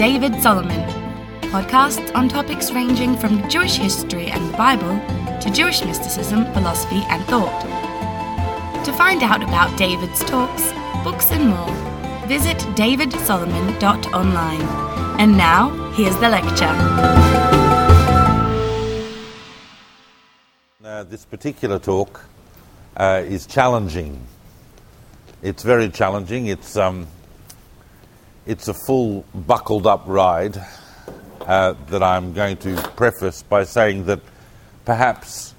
David Solomon, podcasts on topics ranging from Jewish history and the Bible to Jewish mysticism, philosophy, and thought. To find out about David's talks, books, and more, visit davidsolomon.online. And now, here's the lecture. Uh, this particular talk uh, is challenging. It's very challenging. It's um, it's a full buckled up ride uh, that I'm going to preface by saying that perhaps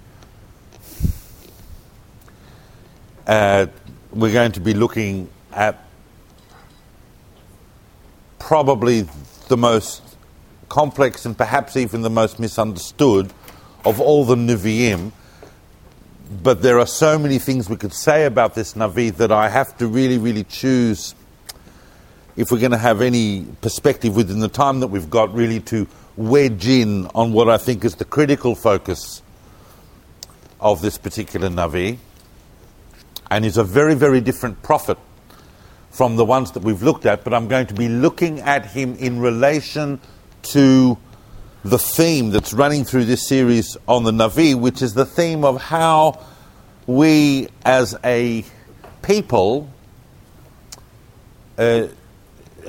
uh, we're going to be looking at probably the most complex and perhaps even the most misunderstood of all the Nevi'im. But there are so many things we could say about this Navi that I have to really, really choose if we're going to have any perspective within the time that we've got, really to wedge in on what I think is the critical focus of this particular Navi, and is a very, very different prophet from the ones that we've looked at, but I'm going to be looking at him in relation to the theme that's running through this series on the Navi, which is the theme of how we as a people uh,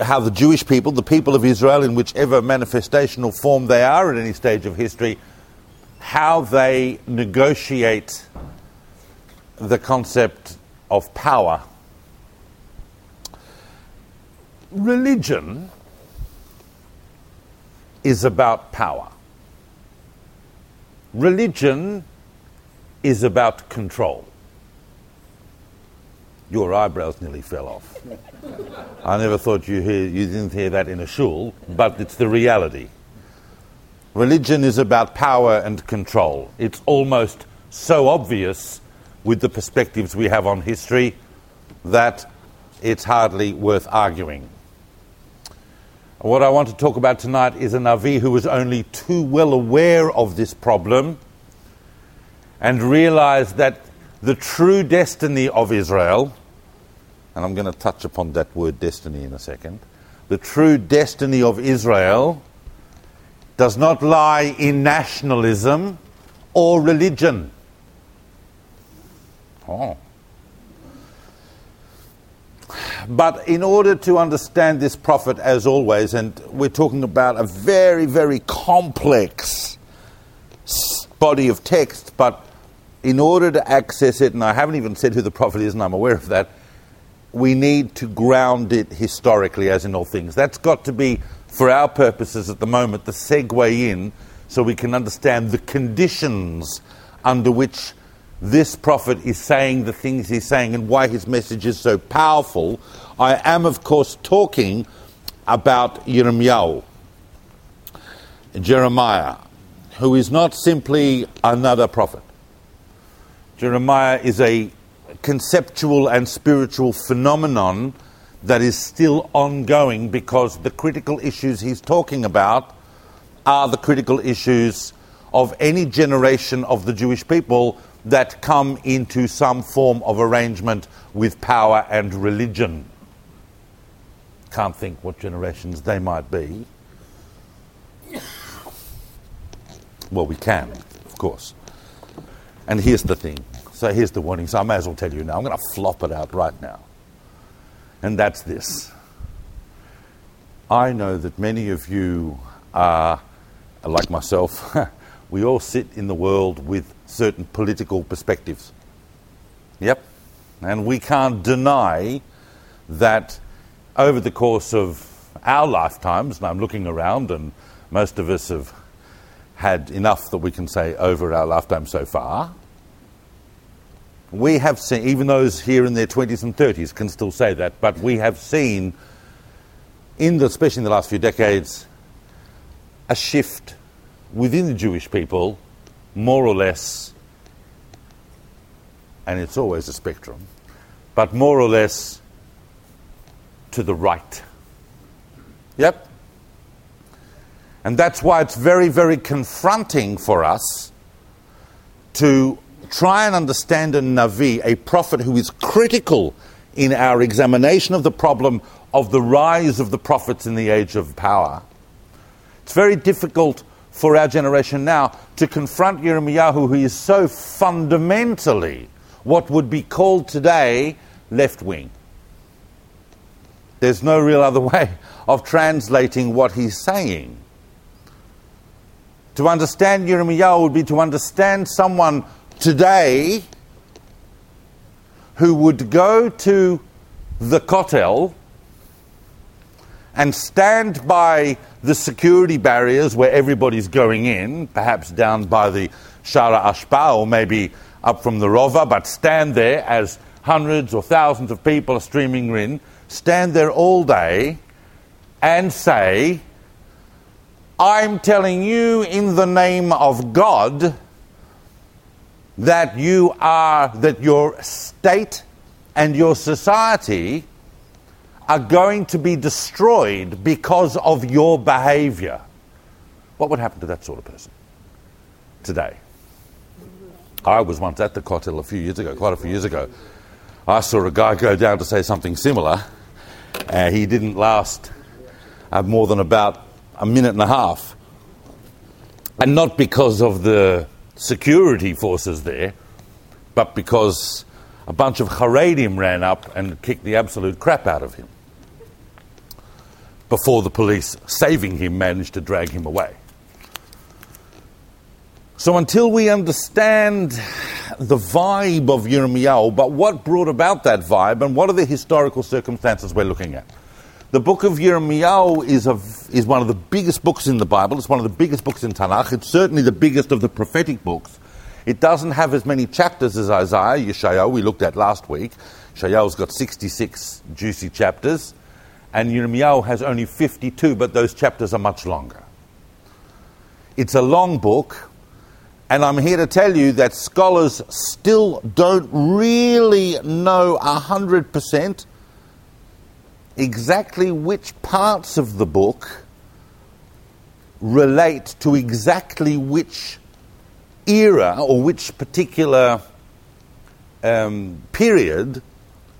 how the Jewish people, the people of Israel, in whichever manifestation or form they are at any stage of history, how they negotiate the concept of power. Religion is about power. Religion is about control. Your eyebrows nearly fell off. I never thought you, hear, you didn't hear that in a shul, but it's the reality. Religion is about power and control. It's almost so obvious with the perspectives we have on history that it's hardly worth arguing. What I want to talk about tonight is a Navi who was only too well aware of this problem and realized that the true destiny of Israel and I'm going to touch upon that word destiny in a second. The true destiny of Israel does not lie in nationalism or religion. Oh. But in order to understand this prophet, as always, and we're talking about a very, very complex body of text, but in order to access it, and I haven't even said who the prophet is, and I'm aware of that, we need to ground it historically, as in all things. That's got to be, for our purposes at the moment, the segue in so we can understand the conditions under which this prophet is saying the things he's saying and why his message is so powerful. I am, of course, talking about Yirmiyahu, Jeremiah, who is not simply another prophet. Jeremiah is a conceptual and spiritual phenomenon that is still ongoing because the critical issues he's talking about are the critical issues of any generation of the Jewish people that come into some form of arrangement with power and religion. Can't think what generations they might be. Well, we can, of course. And here's the thing so here's the warning. So I may as well tell you now. I'm going to flop it out right now. And that's this. I know that many of you are, like myself, we all sit in the world with certain political perspectives. Yep. And we can't deny that over the course of our lifetimes, and I'm looking around, and most of us have had enough that we can say over our lifetime so far, we have seen, even those here in their 20s and 30s can still say that, but we have seen, in the, especially in the last few decades, a shift within the Jewish people, more or less, and it's always a spectrum, but more or less to the right. Yep. And that's why it's very, very confronting for us to try and understand a Navi, a prophet who is critical in our examination of the problem of the rise of the prophets in the age of power, it's very difficult for our generation now to confront Yirmiyahu, who is so fundamentally what would be called today left wing. There's no real other way of translating what he's saying. To understand Yirmiyahu would be to understand someone today who would go to the Kotel and stand by the security barriers where everybody's going in, perhaps down by the Shara Ashpa or maybe up from the Rova, but stand there as hundreds or thousands of people are streaming in, stand there all day and say, I'm telling you in the name of God that you are, that your state and your society are going to be destroyed because of your behavior. What would happen to that sort of person today? I was once at the Kotel a few years ago, quite a few years ago. I saw a guy go down to say something similar. Uh, he didn't last uh, more than about a minute and a half. And not because of the security forces there, but because a bunch of Haredim ran up and kicked the absolute crap out of him before the police, saving him, managed to drag him away. So until we understand the vibe of Yirmiyahu, but what brought about that vibe and what are the historical circumstances we're looking at? The book of Yirmiyahu is, a, is one of the biggest books in the Bible. It's one of the biggest books in Tanakh. It's certainly the biggest of the prophetic books. It doesn't have as many chapters as Isaiah, Yeshayahu, we looked at last week. Yeshayahu's got 66 juicy chapters, and Yirmiyahu has only 52, but those chapters are much longer. It's a long book, and I'm here to tell you that scholars still don't really know 100% exactly which parts of the book relate to exactly which era or which particular um, period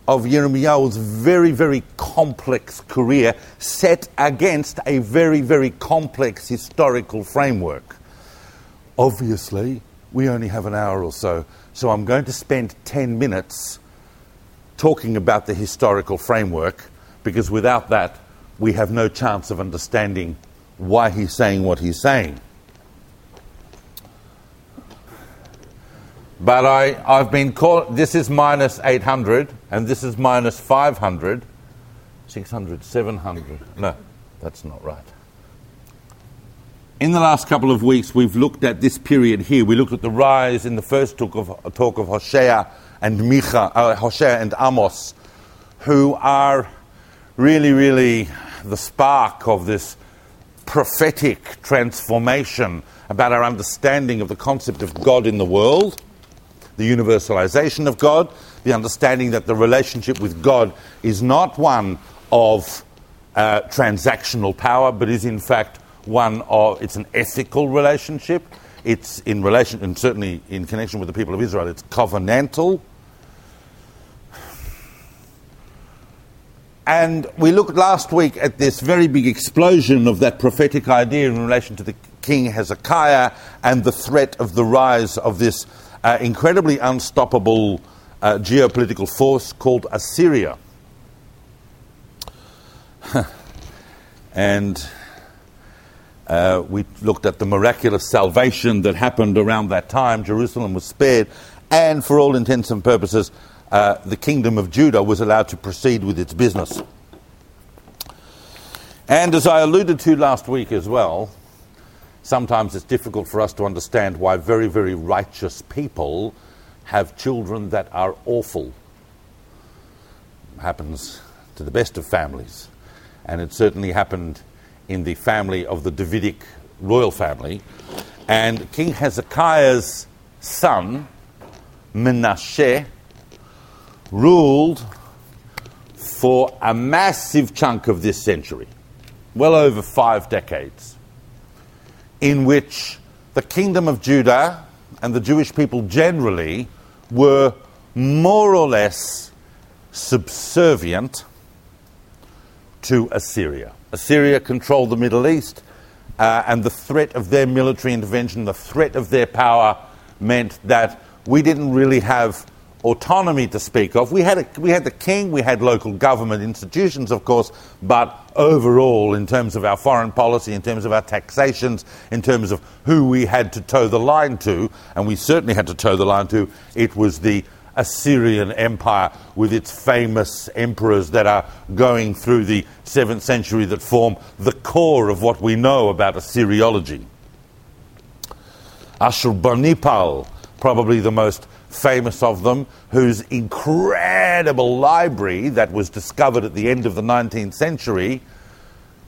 of Yirmiyahu's very, very complex career set against a very, very complex historical framework. Obviously, we only have an hour or so, so I'm going to spend 10 minutes talking about the historical framework because without that, we have no chance of understanding why he's saying what he's saying. But I, I've been called, this is minus 800, and this is minus 500, 600, 700. No, that's not right. In the last couple of weeks, we've looked at this period here. We looked at the rise in the first talk of, talk of Hosea and Micha, uh, Hosea and Amos, who are really, really the spark of this prophetic transformation about our understanding of the concept of God in the world, the universalization of God, the understanding that the relationship with God is not one of uh, transactional power, but is in fact one of it's an ethical relationship. It's in relation, and certainly in connection with the people of Israel, it's covenantal. And we looked last week at this very big explosion of that prophetic idea in relation to the king Hezekiah and the threat of the rise of this uh, incredibly unstoppable uh, geopolitical force called Assyria. and uh, we looked at the miraculous salvation that happened around that time. Jerusalem was spared, and for all intents and purposes, uh, the kingdom of Judah was allowed to proceed with its business. And as I alluded to last week as well, sometimes it's difficult for us to understand why very, very righteous people have children that are awful. Happens to the best of families. And it certainly happened in the family of the Davidic royal family. And King Hezekiah's son, Menashe, ruled for a massive chunk of this century, well over five decades, in which the kingdom of Judah and the Jewish people generally were more or less subservient to Assyria. Assyria controlled the Middle East, uh, and the threat of their military intervention, the threat of their power, meant that we didn't really have autonomy to speak of. We had, a, we had the king, we had local government institutions, of course, but overall, in terms of our foreign policy, in terms of our taxations, in terms of who we had to toe the line to, and we certainly had to toe the line to, it was the Assyrian Empire with its famous emperors that are going through the 7th century that form the core of what we know about Assyriology. Ashurbanipal, probably the most famous of them, whose incredible library that was discovered at the end of the 19th century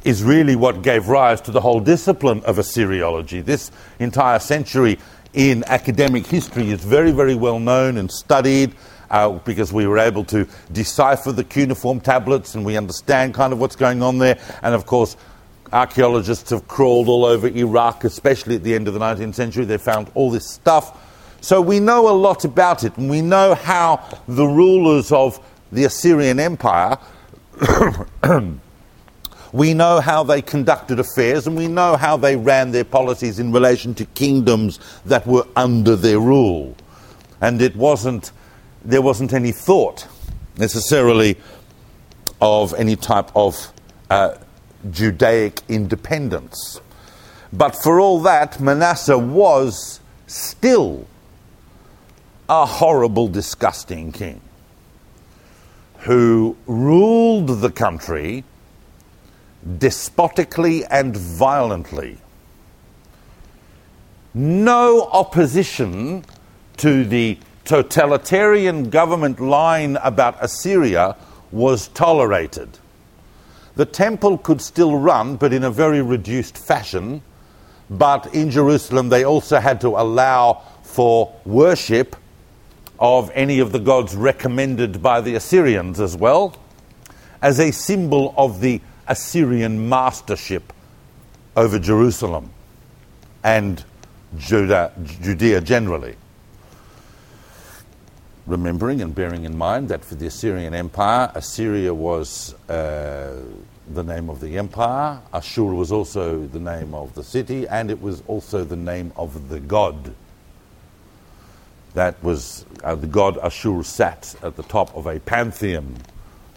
is really what gave rise to the whole discipline of Assyriology. This entire century in academic history is very, very well known and studied. Uh, because we were able to decipher the cuneiform tablets and we understand kind of what's going on there. And of course, archaeologists have crawled all over Iraq, especially at the end of the 19th century. They found all this stuff. So we know a lot about it, and we know how the rulers of the Assyrian Empire. We know how they conducted affairs and we know how they ran their policies in relation to kingdoms that were under their rule. And it wasn't, there wasn't any thought necessarily of any type of uh, Judaic independence. But for all that, Manasseh was still a horrible, disgusting king who ruled the country despotically and violently. No opposition to the totalitarian government line about Assyria was tolerated. The temple could still run, but in a very reduced fashion. But in Jerusalem, they also had to allow for worship of any of the gods recommended by the Assyrians as well, as a symbol of the Assyrian mastership over Jerusalem and Judah, Judea generally. Remembering and bearing in mind that for the Assyrian Empire, Assyria was uh, the name of the empire, Ashur was also the name of the city, and it was also the name of the god. That was uh, the god Ashur sat at the top of a pantheon.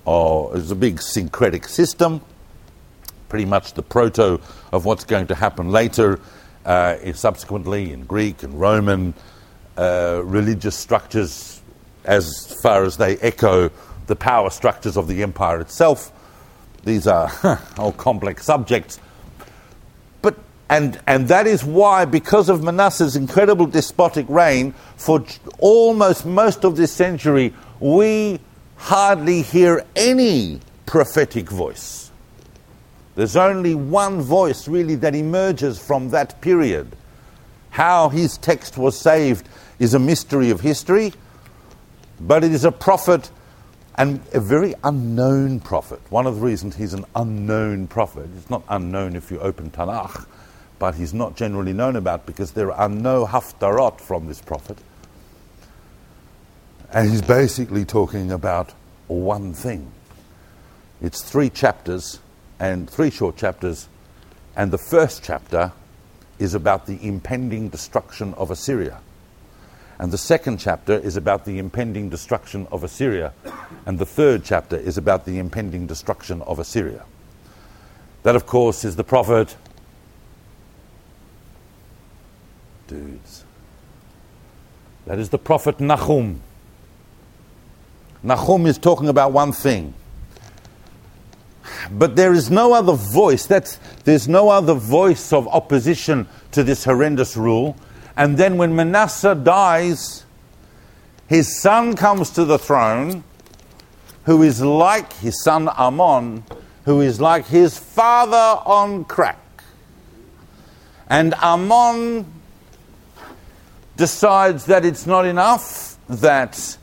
Or, it was a big syncretic system pretty much the proto of what's going to happen later, uh, subsequently in Greek and Roman uh, religious structures, as far as they echo the power structures of the empire itself. These are all complex subjects. And, and that is why, because of Manasseh's incredible despotic reign, for almost most of this century, we hardly hear any prophetic voice there's only one voice really that emerges from that period. How his text was saved is a mystery of history, but it is a prophet and a very unknown prophet. One of the reasons he's an unknown prophet, it's not unknown if you open Tanakh, but he's not generally known about because there are no haftarot from this prophet. And he's basically talking about one thing. It's three chapters and three short chapters, and the first chapter is about the impending destruction of Assyria. And the second chapter is about the impending destruction of Assyria. And the third chapter is about the impending destruction of Assyria. That, of course, is the prophet. Dudes. That is the prophet Nahum. Nahum is talking about one thing but there is no other voice. That's, there's no other voice of opposition to this horrendous rule. And then when Manasseh dies, his son comes to the throne, who is like his son Amon, who is like his father on crack. And Amon decides that it's not enough that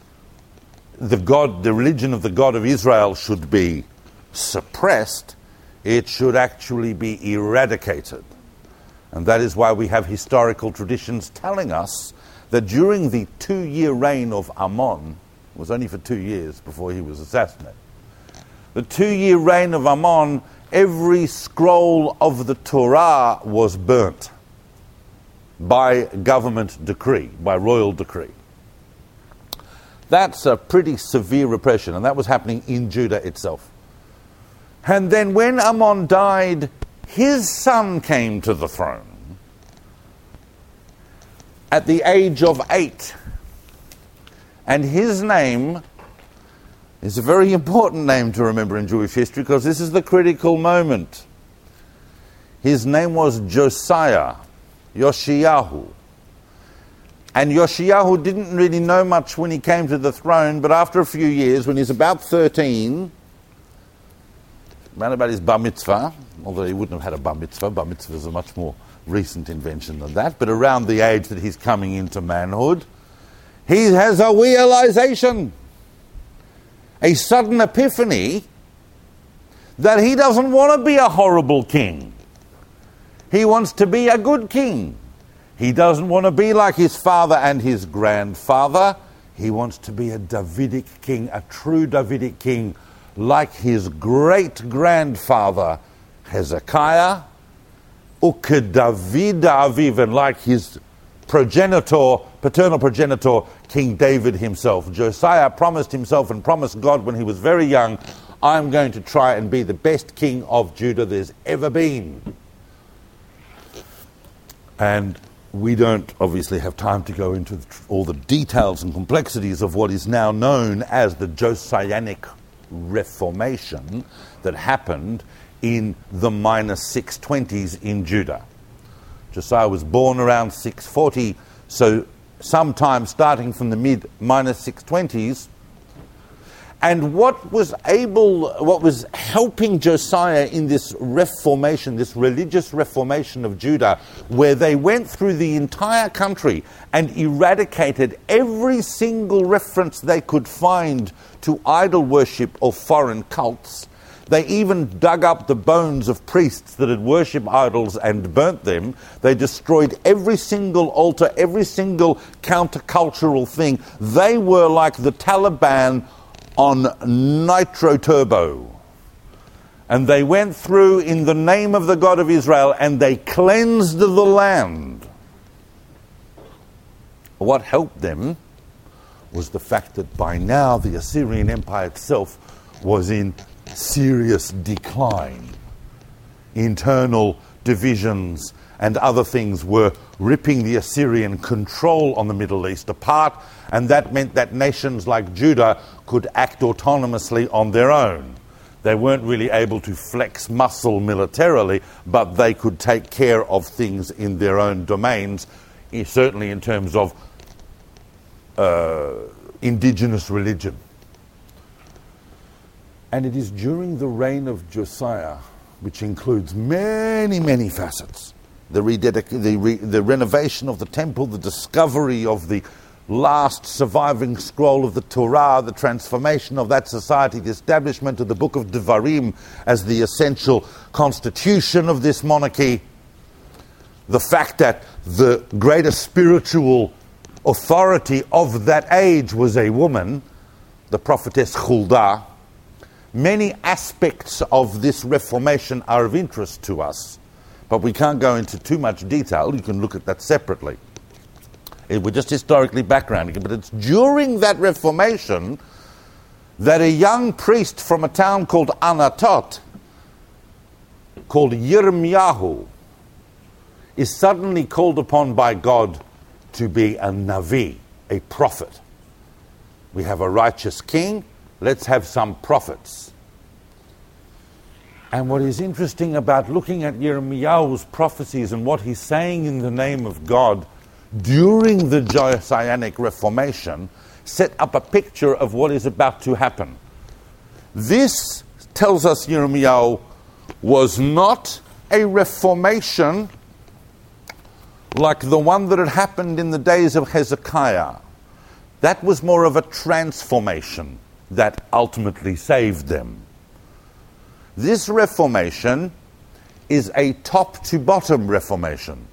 the God, the religion of the God of Israel should be suppressed, it should actually be eradicated. And that is why we have historical traditions telling us that during the two year reign of Amon, It was only for two years before he was assassinated. The two year reign of Amon, every scroll of the Torah was burnt by government decree, by royal decree. That's a pretty severe repression, and that was happening in Judah itself. And then when Amon died, his son came to the throne at the age of eight. And his name is a very important name to remember in Jewish history because this is the critical moment. His name was Josiah, Yoshiyahu. And Yoshiyahu didn't really know much when he came to the throne, but after a few years, when he's about 13, around about his bar mitzvah, although he wouldn't have had a bar mitzvah, bar mitzvah is a much more recent invention than that, but around the age that he's coming into manhood, he has a realization, a sudden epiphany that he doesn't want to be a horrible king. He wants to be a good king. He doesn't want to be like his father and his grandfather. He wants to be a Davidic king, a true Davidic king, like his great grandfather Hezekiah, Ukedavid Aviv, and like his progenitor, paternal progenitor, King David himself. Josiah promised himself and promised God when he was very young, I'm going to try and be the best king of Judah there's ever been. And we don't obviously have time to go into all the details and complexities of what is now known as the Josianic Reformation that happened in the minus 620s in Judah. Josiah was born around 640, so sometime starting from the mid minus 620s, and what was able, what was helping Josiah in this reformation, this religious reformation of Judah, where they went through the entire country and eradicated every single reference they could find to idol worship or foreign cults. They even dug up the bones of priests that had worshipped idols and burnt them. They destroyed every single altar, every single countercultural thing. They were like the Taliban on nitro turbo. And they went through in the name of the God of Israel and they cleansed the land. What helped them was the fact that by now the Assyrian Empire itself was in serious decline. Internal divisions and other things were ripping the Assyrian control on the Middle East apart, and that meant that nations like Judah could act autonomously on their own. They weren't really able to flex muscle militarily, but they could take care of things in their own domains, certainly in terms of uh, indigenous religion. And it is during the reign of Josiah, which includes many, many facets the, rededic- the, re- the renovation of the temple, the discovery of the last surviving scroll of the Torah, the transformation of that society, the establishment of the book of Devarim as the essential constitution of this monarchy, the fact that the greatest spiritual authority of that age was a woman, the prophetess Huldah. Many aspects of this reformation are of interest to us, but we can't go into too much detail. You can look at that separately. It, we're just historically backgrounding it, but it's during that Reformation that a young priest from a town called Anatot, called Yirmiyahu, is suddenly called upon by God to be a Navi, a prophet. We have a righteous king, let's have some prophets. And what is interesting about looking at Yirmiyahu's prophecies and what he's saying in the name of God during the Josianic Reformation set up a picture of what is about to happen. This tells us Yirmiyahu was not a reformation like the one that had happened in the days of Hezekiah. That was more of a transformation that ultimately saved them. This reformation is a top to bottom reformation.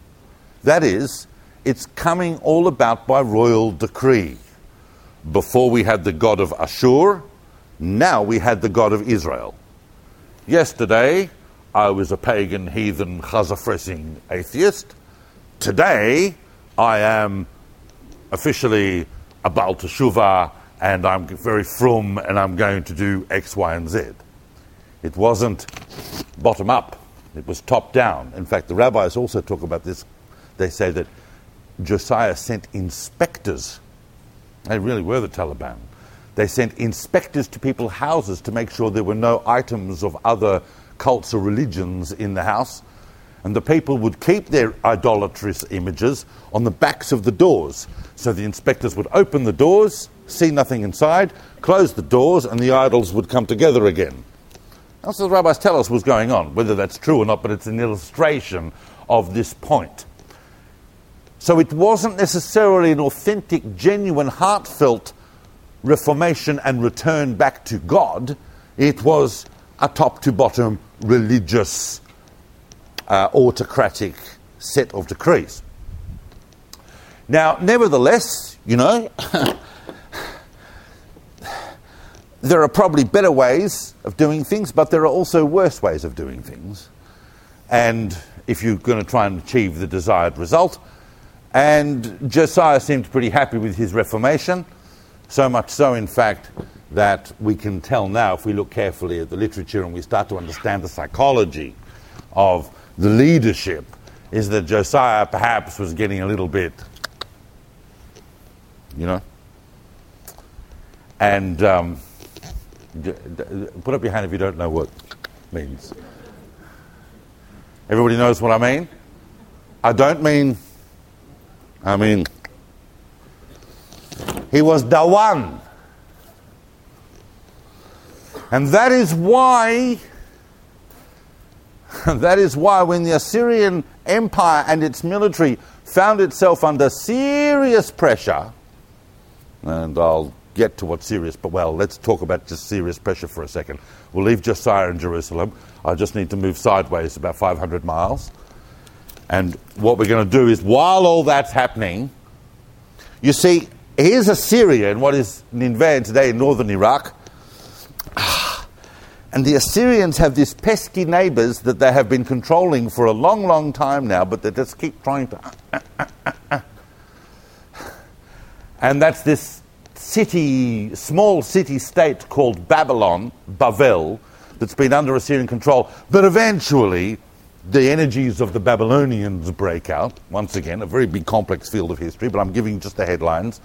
That is, it's coming all about by royal decree. Before we had the God of Ashur, now we had the God of Israel. Yesterday, I was a pagan, heathen, chazafressing atheist. Today, I am officially a Baal Teshuvah and I'm very frum and I'm going to do X, Y, and Z. It wasn't bottom up, it was top down. In fact, the rabbis also talk about this. They say that Josiah sent inspectors. They really were the Taliban. They sent inspectors to people's houses to make sure there were no items of other cults or religions in the house. And the people would keep their idolatrous images on the backs of the doors. So the inspectors would open the doors, see nothing inside, close the doors, and the idols would come together again. That's what the rabbis tell us was going on, whether that's true or not, but it's an illustration of this point. So it wasn't necessarily an authentic, genuine, heartfelt reformation and return back to God. It was a top to bottom religious, uh, autocratic set of decrees. Now, nevertheless, you know, there are probably better ways of doing things, but there are also worse ways of doing things. And if you're going to try and achieve the desired result, and Josiah seemed pretty happy with his reformation, so much so, in fact, that we can tell now, if we look carefully at the literature and we start to understand the psychology of the leadership, is that Josiah perhaps was getting a little bit, you know, and. Um, Put up your hand if you don't know what means. Everybody knows what I mean? I don't mean, I mean, he was the one. And that is why, that is why when the Assyrian Empire and its military found itself under serious pressure, and I'll get to what's serious, but well, let's talk about just serious pressure for a second. We'll leave Josiah in Jerusalem. I just need to move sideways about 500 miles. And what we're going to do is, while all that's happening, you see, here's Assyria in what is Nineveh today in northern Iraq. And the Assyrians have these pesky neighbors that they have been controlling for a long, long time now, but they just keep trying to. Uh, uh, uh, and that's this city, small city state called Babylon, Bavel, that's been under Assyrian control. But eventually, the energies of the Babylonians break out. Once again, a very big complex field of history, but I'm giving just the headlines.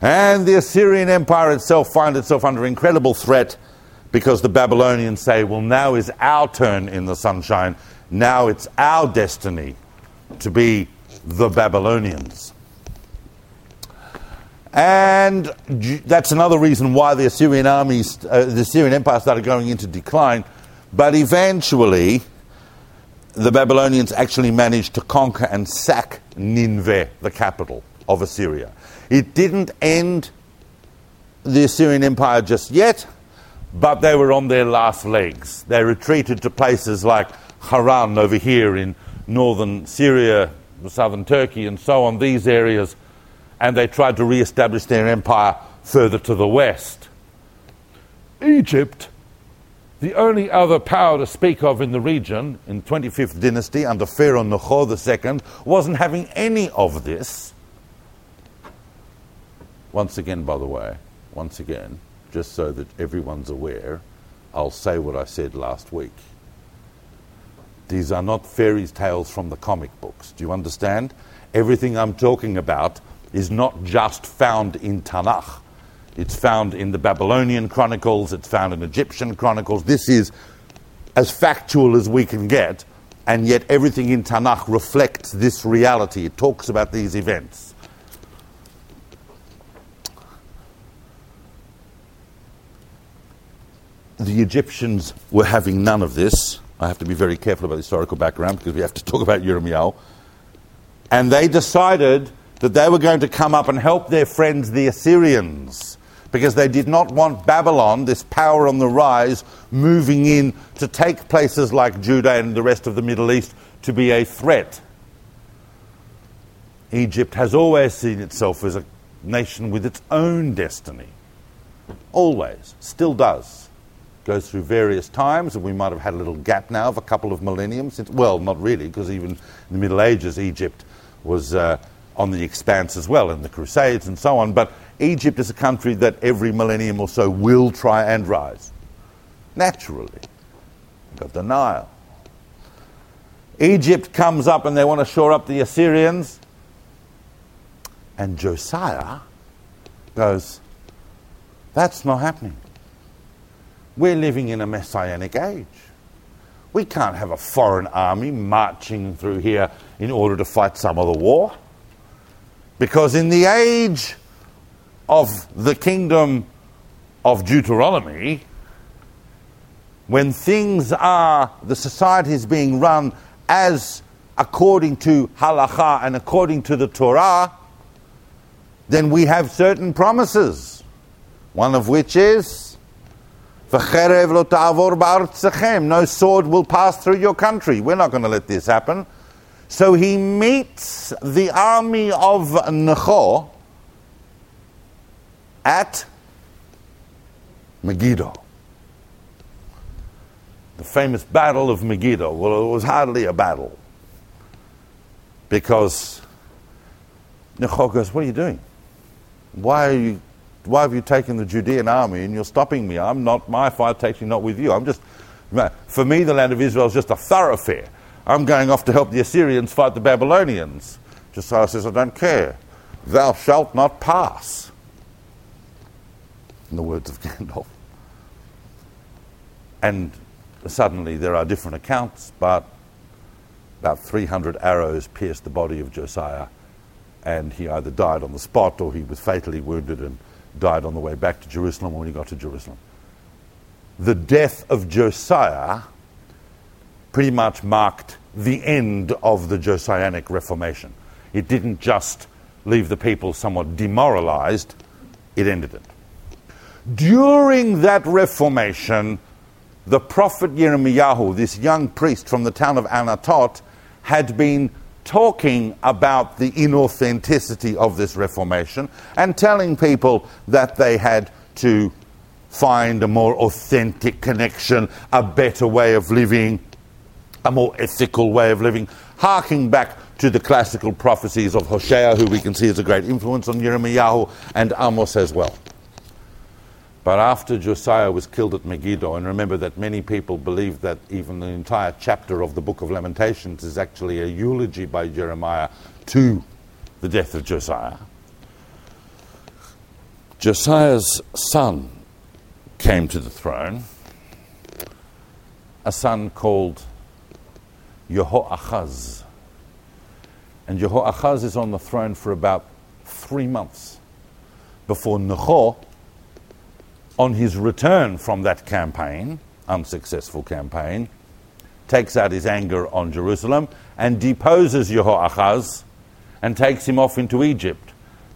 And the Assyrian Empire itself finds itself under incredible threat because the Babylonians say, well, now is our turn in the sunshine. Now it's our destiny to be the Babylonians. And that's another reason why the Assyrian armies, uh, the Assyrian Empire started going into decline. But eventually, the Babylonians actually managed to conquer and sack Nineveh, the capital of Assyria. It didn't end the Assyrian Empire just yet, but they were on their last legs. They retreated to places like Haran over here in northern Syria, southern Turkey, and so on, these areas and they tried to re establish their empire further to the west. Egypt, the only other power to speak of in the region in 25th dynasty under Pharaoh Necho II, wasn't having any of this. Once again, by the way, once again, just so that everyone's aware, I'll say what I said last week. These are not fairy tales from the comic books. Do you understand? Everything I'm talking about is not just found in Tanakh. It's found in the Babylonian chronicles, it's found in Egyptian chronicles. This is as factual as we can get, and yet everything in Tanakh reflects this reality. It talks about these events. The Egyptians were having none of this. I have to be very careful about historical background because we have to talk about Yirmiyahu. And they decided that they were going to come up and help their friends, the Assyrians, because they did not want Babylon, this power on the rise, moving in to take places like Judah and the rest of the Middle East to be a threat. Egypt has always seen itself as a nation with its own destiny. Always, still does. Goes through various times, and we might have had a little gap now of a couple of millenniums. Since, well, not really, because even in the Middle Ages, Egypt was uh, on the expanse as well in the Crusades and so on. But Egypt is a country that every millennium or so will try and rise. Naturally. You've got the Nile. Egypt comes up and they want to shore up the Assyrians. And Josiah goes, That's not happening. We're living in a messianic age. We can't have a foreign army marching through here in order to fight some other war. Because in the age of the kingdom of Deuteronomy, when things are, the society is being run as according to halacha and according to the Torah, then we have certain promises. One of which is, no sword will pass through your country. We're not going to let this happen. So he meets the army of Necho at Megiddo. The famous Battle of Megiddo. Well, it was hardly a battle because Necho goes, What are you doing? Why, are you, why have you taken the Judean army and you're stopping me? I'm not, my fight actually not with you. I'm just, for me, the land of Israel is just a thoroughfare. I'm going off to help the Assyrians fight the Babylonians. Josiah says, I don't care. Thou shalt not pass. In the words of Gandalf. And suddenly there are different accounts, but about 300 arrows pierced the body of Josiah, and he either died on the spot or he was fatally wounded and died on the way back to Jerusalem when he got to Jerusalem. The death of Josiah pretty much marked the end of the Josianic Reformation. It didn't just leave the people somewhat demoralized, it ended it. During that Reformation, the prophet Yirmiyahu, this young priest from the town of Anatot, had been talking about the inauthenticity of this Reformation and telling people that they had to find a more authentic connection, a better way of living, a more ethical way of living, harking back to the classical prophecies of Hosea, who we can see as a great influence on Yirmiyahu, and Amos as well. But after Josiah was killed at Megiddo, and remember that many people believe that even the entire chapter of the book of Lamentations is actually a eulogy by Jeremiah to the death of Josiah. Josiah's son came to the throne, a son called Jehoahaz. And Jehoahaz is on the throne for about three months before Necho, on his return from that campaign, unsuccessful campaign, takes out his anger on Jerusalem and deposes Jehoahaz and takes him off into Egypt.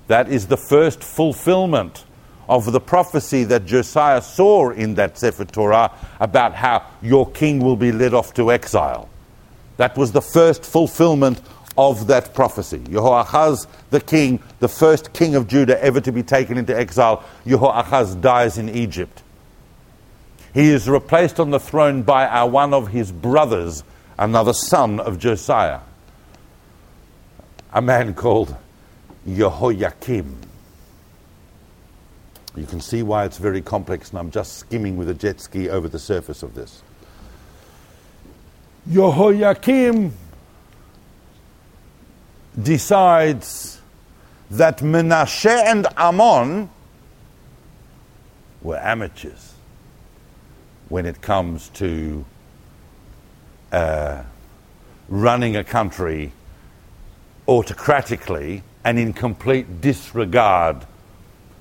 That is the first fulfillment of the prophecy that Josiah saw in that Sefer Torah about how your king will be led off to exile. That was the first fulfillment of that prophecy. Jehoahaz, the king, the first king of Judah ever to be taken into exile, Jehoahaz dies in Egypt. He is replaced on the throne by our, one of his brothers, another son of Josiah, a man called Jehoiakim. You can see why it's very complex, and I'm just skimming with a jet ski over the surface of this. Jehoiakim decides that Menashe and Amon were amateurs when it comes to uh, running a country autocratically and in complete disregard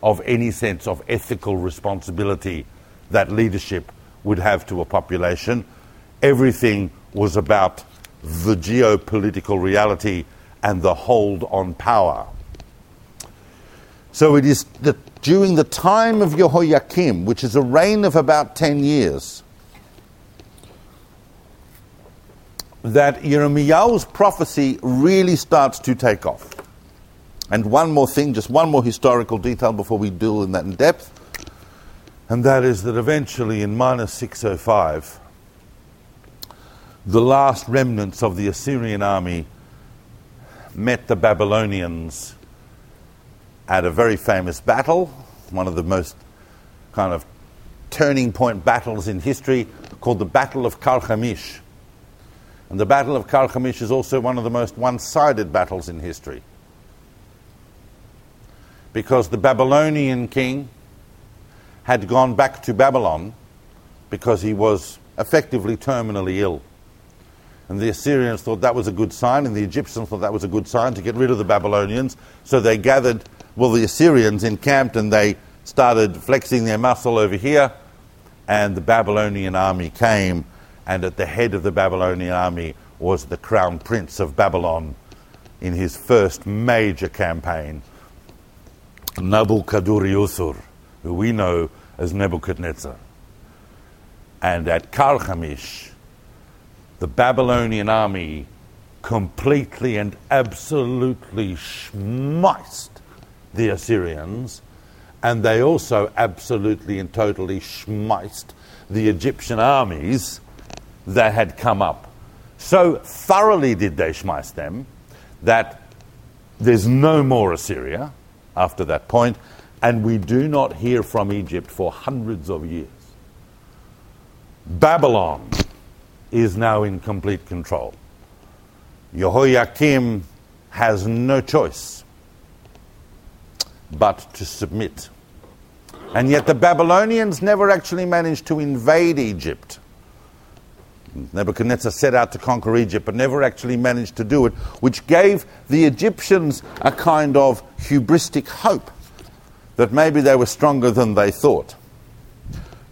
of any sense of ethical responsibility that leadership would have to a population. Everything was about the geopolitical reality and the hold on power. So it is that during the time of Jehoiakim, which is a reign of about 10 years, that Yirmiyahu's prophecy really starts to take off. And one more thing, just one more historical detail before we deal in that in depth, and that is that eventually in minus 605, the last remnants of the Assyrian army met the Babylonians at a very famous battle, one of the most kind of turning point battles in history, called the Battle of Carchemish. And the Battle of Carchemish is also one of the most one sided battles in history because the Babylonian king had gone back to Babylon because he was effectively terminally ill. And the Assyrians thought that was a good sign, and the Egyptians thought that was a good sign to get rid of the Babylonians. So they gathered, well, the Assyrians encamped and they started flexing their muscle over here, and the Babylonian army came, and at the head of the Babylonian army was the crown prince of Babylon in his first major campaign Nabuchodonosor, who we know as Nebuchadnezzar. And at Carchemish, the Babylonian army completely and absolutely schmeiced the Assyrians, and they also absolutely and totally schmeiced the Egyptian armies that had come up. So thoroughly did they schmeiss them that there's no more Assyria after that point, and we do not hear from Egypt for hundreds of years. Babylon is now in complete control. Jehoiakim has no choice but to submit. And yet the Babylonians never actually managed to invade Egypt. Nebuchadnezzar set out to conquer Egypt, but never actually managed to do it, which gave the Egyptians a kind of hubristic hope that maybe they were stronger than they thought.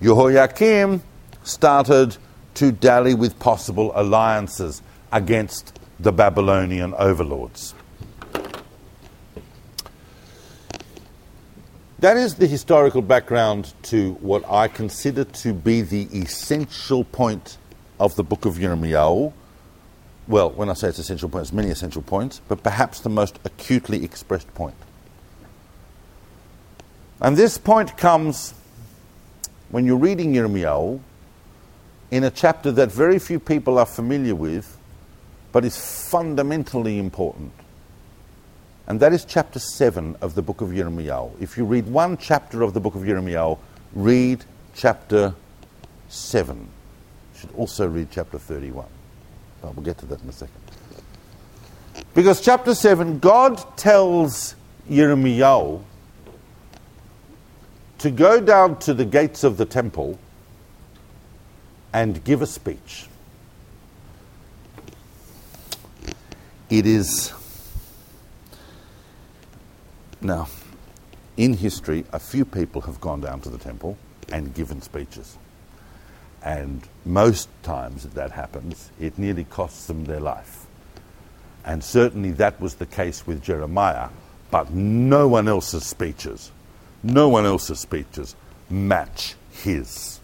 Jehoiakim started to dally with possible alliances against the Babylonian overlords. That is the historical background to what I consider to be the essential point of the book of Yirmiyahu. Well, when I say it's essential points, many essential points, but perhaps the most acutely expressed point. And this point comes when you're reading Yirmiyahu in a chapter that very few people are familiar with, but is fundamentally important. And that is chapter 7 of the book of Yirmiyahu. If you read one chapter of the book of Yirmiyahu, read chapter 7 You should also read chapter 31. But we'll get to that in a second. Because chapter 7, God tells Yirmiyahu to go down to the gates of the temple and give a speech. It is. Now, in history, a few people have gone down to the temple and given speeches. And most times that that happens, it nearly costs them their life. And certainly that was the case with Jeremiah, but no one else's speeches, no one else's speeches match his.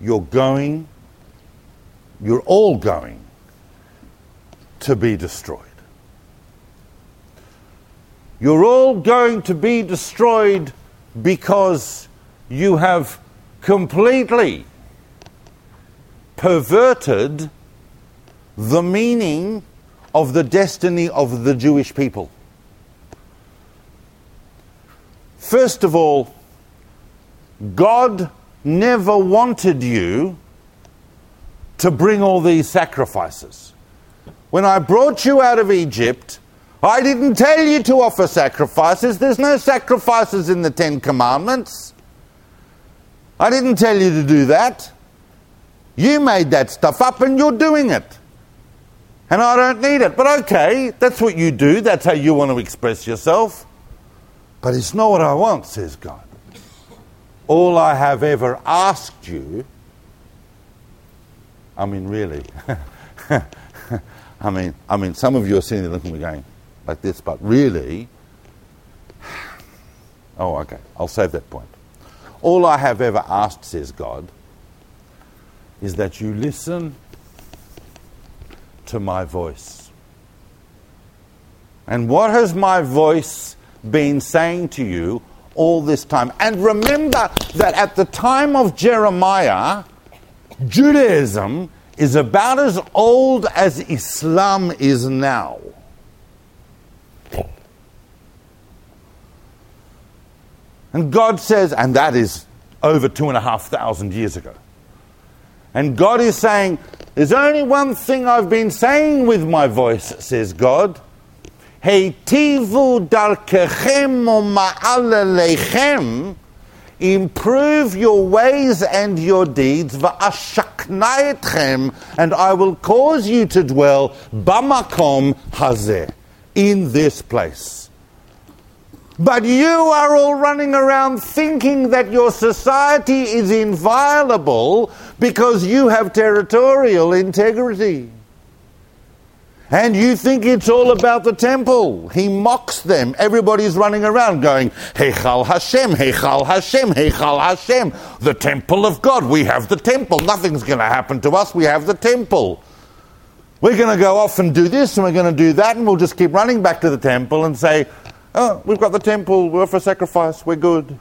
You're going, you're all going to be destroyed. You're all going to be destroyed because you have completely perverted the meaning of the destiny of the Jewish people. First of all, God never wanted you to bring all these sacrifices. When I brought you out of Egypt, I didn't tell you to offer sacrifices. There's no sacrifices in the Ten Commandments. I didn't tell you to do that. You made that stuff up and you're doing it. And I don't need it. But okay, that's what you do. That's how you want to express yourself. But it's not what I want, says God. All I have ever asked you, I mean, really. I mean, I mean, some of you are sitting there looking at me going like this, but really, oh, okay, I'll save that point. All I have ever asked, says God, is that you listen to my voice. And what has my voice been saying to you all this time? And remember that at the time of Jeremiah, Judaism is about as old as Islam is now. And God says, and that is over two and a half thousand years ago. And God is saying, There's only one thing I've been saying with my voice, says God. Heitivu darkechem ma'alelechem. Improve your ways and your deeds, va'ashaknaetchem, and I will cause you to dwell bamakom hazeh, in this place. But you are all running around thinking that your society is inviolable because you have territorial integrity. And you think it's all about the temple. He mocks them. Everybody's running around going, Heichal Hashem, Heichal Hashem, Heichal Hashem. The temple of God. We have the temple. Nothing's going to happen to us. We have the temple. We're going to go off and do this and we're going to do that and we'll just keep running back to the temple and say, Oh, we've got the temple. We're for sacrifice. We're good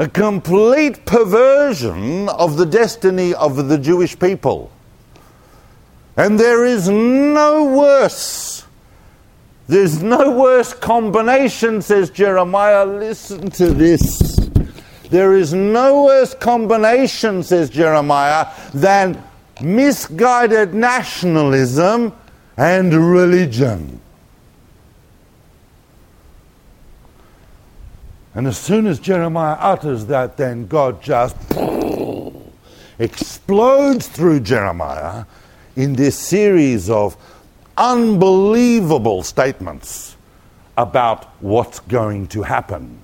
a complete perversion of the destiny of the Jewish people. And there is no worse. There's no worse combination, says Jeremiah. Listen to this. There is no worse combination, says Jeremiah, than misguided nationalism and religion. And as soon as Jeremiah utters that, then God just explodes through Jeremiah in this series of unbelievable statements about what's going to happen.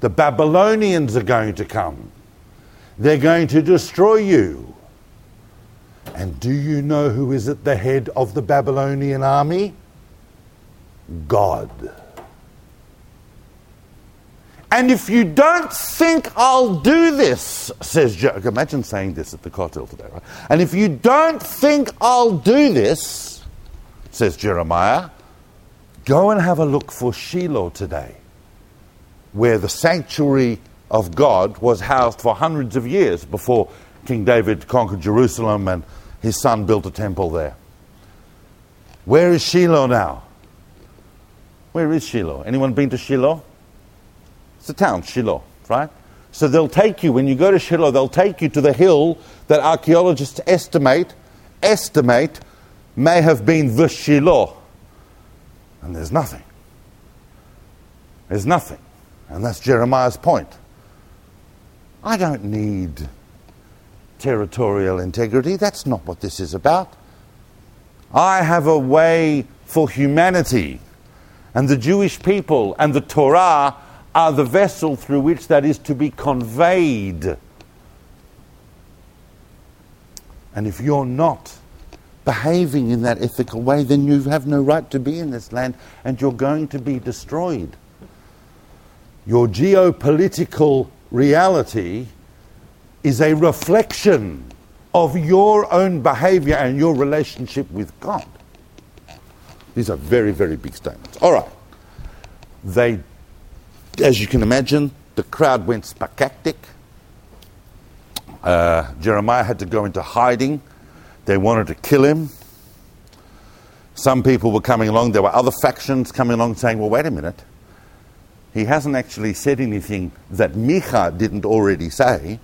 The Babylonians are going to come. They're going to destroy you. And do you know who is at the head of the Babylonian army? God. And if you don't think I'll do this, says Job, imagine saying this at the Kotel today, right? And if you don't think I'll do this, says Jeremiah, go and have a look for Shiloh today, where the sanctuary of God was housed for hundreds of years before King David conquered Jerusalem and his son built a temple there. Where is Shiloh now? Where is Shiloh? Anyone been to Shiloh? It's a town, Shiloh, right? So they'll take you, when you go to Shiloh, they'll take you to the hill that archaeologists estimate, estimate may have been the Shiloh. And there's nothing. There's nothing. And that's Jeremiah's point. I don't need territorial integrity. That's not what this is about. I have a way for humanity and the Jewish people and the Torah are the vessel through which that is to be conveyed. And if you're not behaving in that ethical way, then you have no right to be in this land and you're going to be destroyed. Your geopolitical reality is a reflection of your own behavior and your relationship with God. These are very, very big statements. All right. They as you can imagine, the crowd went spectacular. Uh, Jeremiah had to go into hiding. They wanted to kill him. Some people were coming along. There were other factions coming along saying, well, wait a minute. He hasn't actually said anything that Micha didn't already say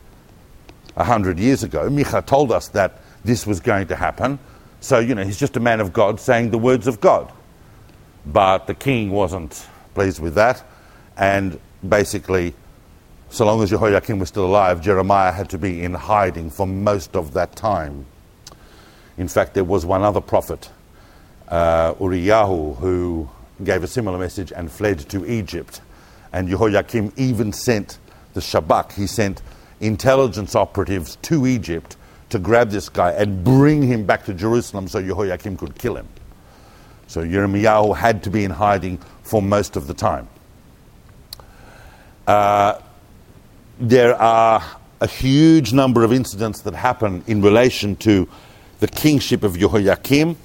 a hundred years ago. Micha told us that this was going to happen. So, you know, he's just a man of God saying the words of God. But the king wasn't pleased with that. And basically, so long as Jehoiakim was still alive, Jeremiah had to be in hiding for most of that time. In fact, there was one other prophet, uh, Uriyahu, who gave a similar message and fled to Egypt. And Jehoiakim even sent the Shabak, he sent intelligence operatives to Egypt to grab this guy and bring him back to Jerusalem so Jehoiakim could kill him. So Jeremiah had to be in hiding for most of the time. Uh, there are a huge number of incidents that happen in relation to the kingship of Jehoiakim,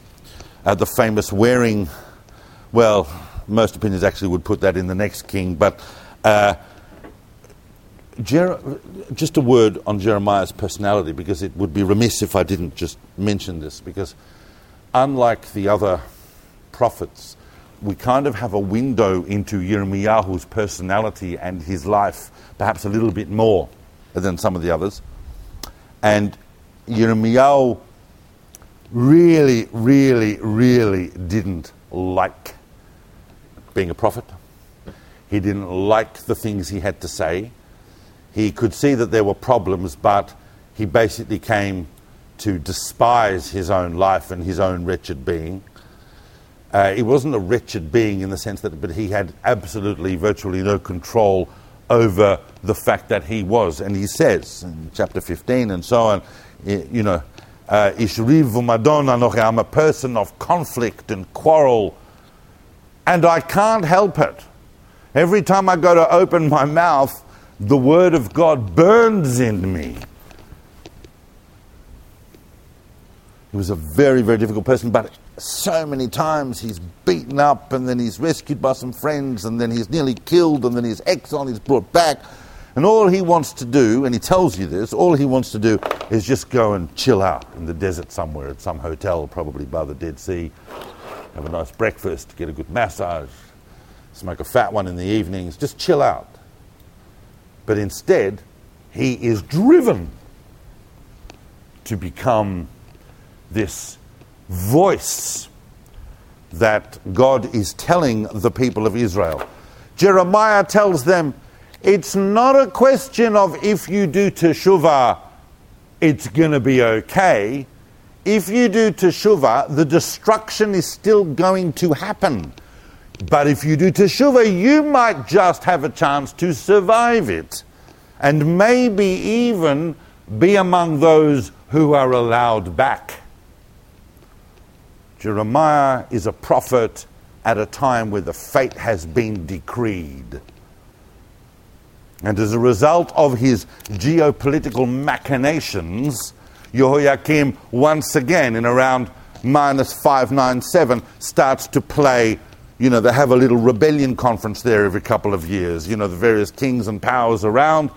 uh, the famous wearing, well, most opinions actually would put that in the next king, but uh, Jer- just a word on Jeremiah's personality, because it would be remiss if I didn't just mention this, because unlike the other prophets, we kind of have a window into Yirmiyahu's personality and his life, perhaps a little bit more than some of the others. And Yirmiyahu really, really, really didn't like being a prophet. He didn't like the things he had to say. He could see that there were problems, but he basically came to despise his own life and his own wretched being. Uh, he wasn't a wretched being in the sense that, but he had absolutely, virtually no control over the fact that he was. And he says in chapter 15 and so on, you know, uh, I'm a person of conflict and quarrel, and I can't help it. Every time I go to open my mouth, the Word of God burns in me. He was a very, very difficult person, but so many times he's beaten up and then he's rescued by some friends and then he's nearly killed and then he's exiled, he's brought back. And all he wants to do, and he tells you this, all he wants to do is just go and chill out in the desert somewhere at some hotel, probably by the Dead Sea, have a nice breakfast, get a good massage, smoke a fat one in the evenings, just chill out. But instead, he is driven to become this voice that God is telling the people of Israel. Jeremiah tells them, it's not a question of if you do teshuvah, it's going to be okay. If you do teshuvah, the destruction is still going to happen. But if you do teshuvah, you might just have a chance to survive it and maybe even be among those who are allowed back. Jeremiah is a prophet at a time where the fate has been decreed. And as a result of his geopolitical machinations, Jehoiakim once again, in around minus 597, starts to play. You know, they have a little rebellion conference there every couple of years. You know, the various kings and powers around.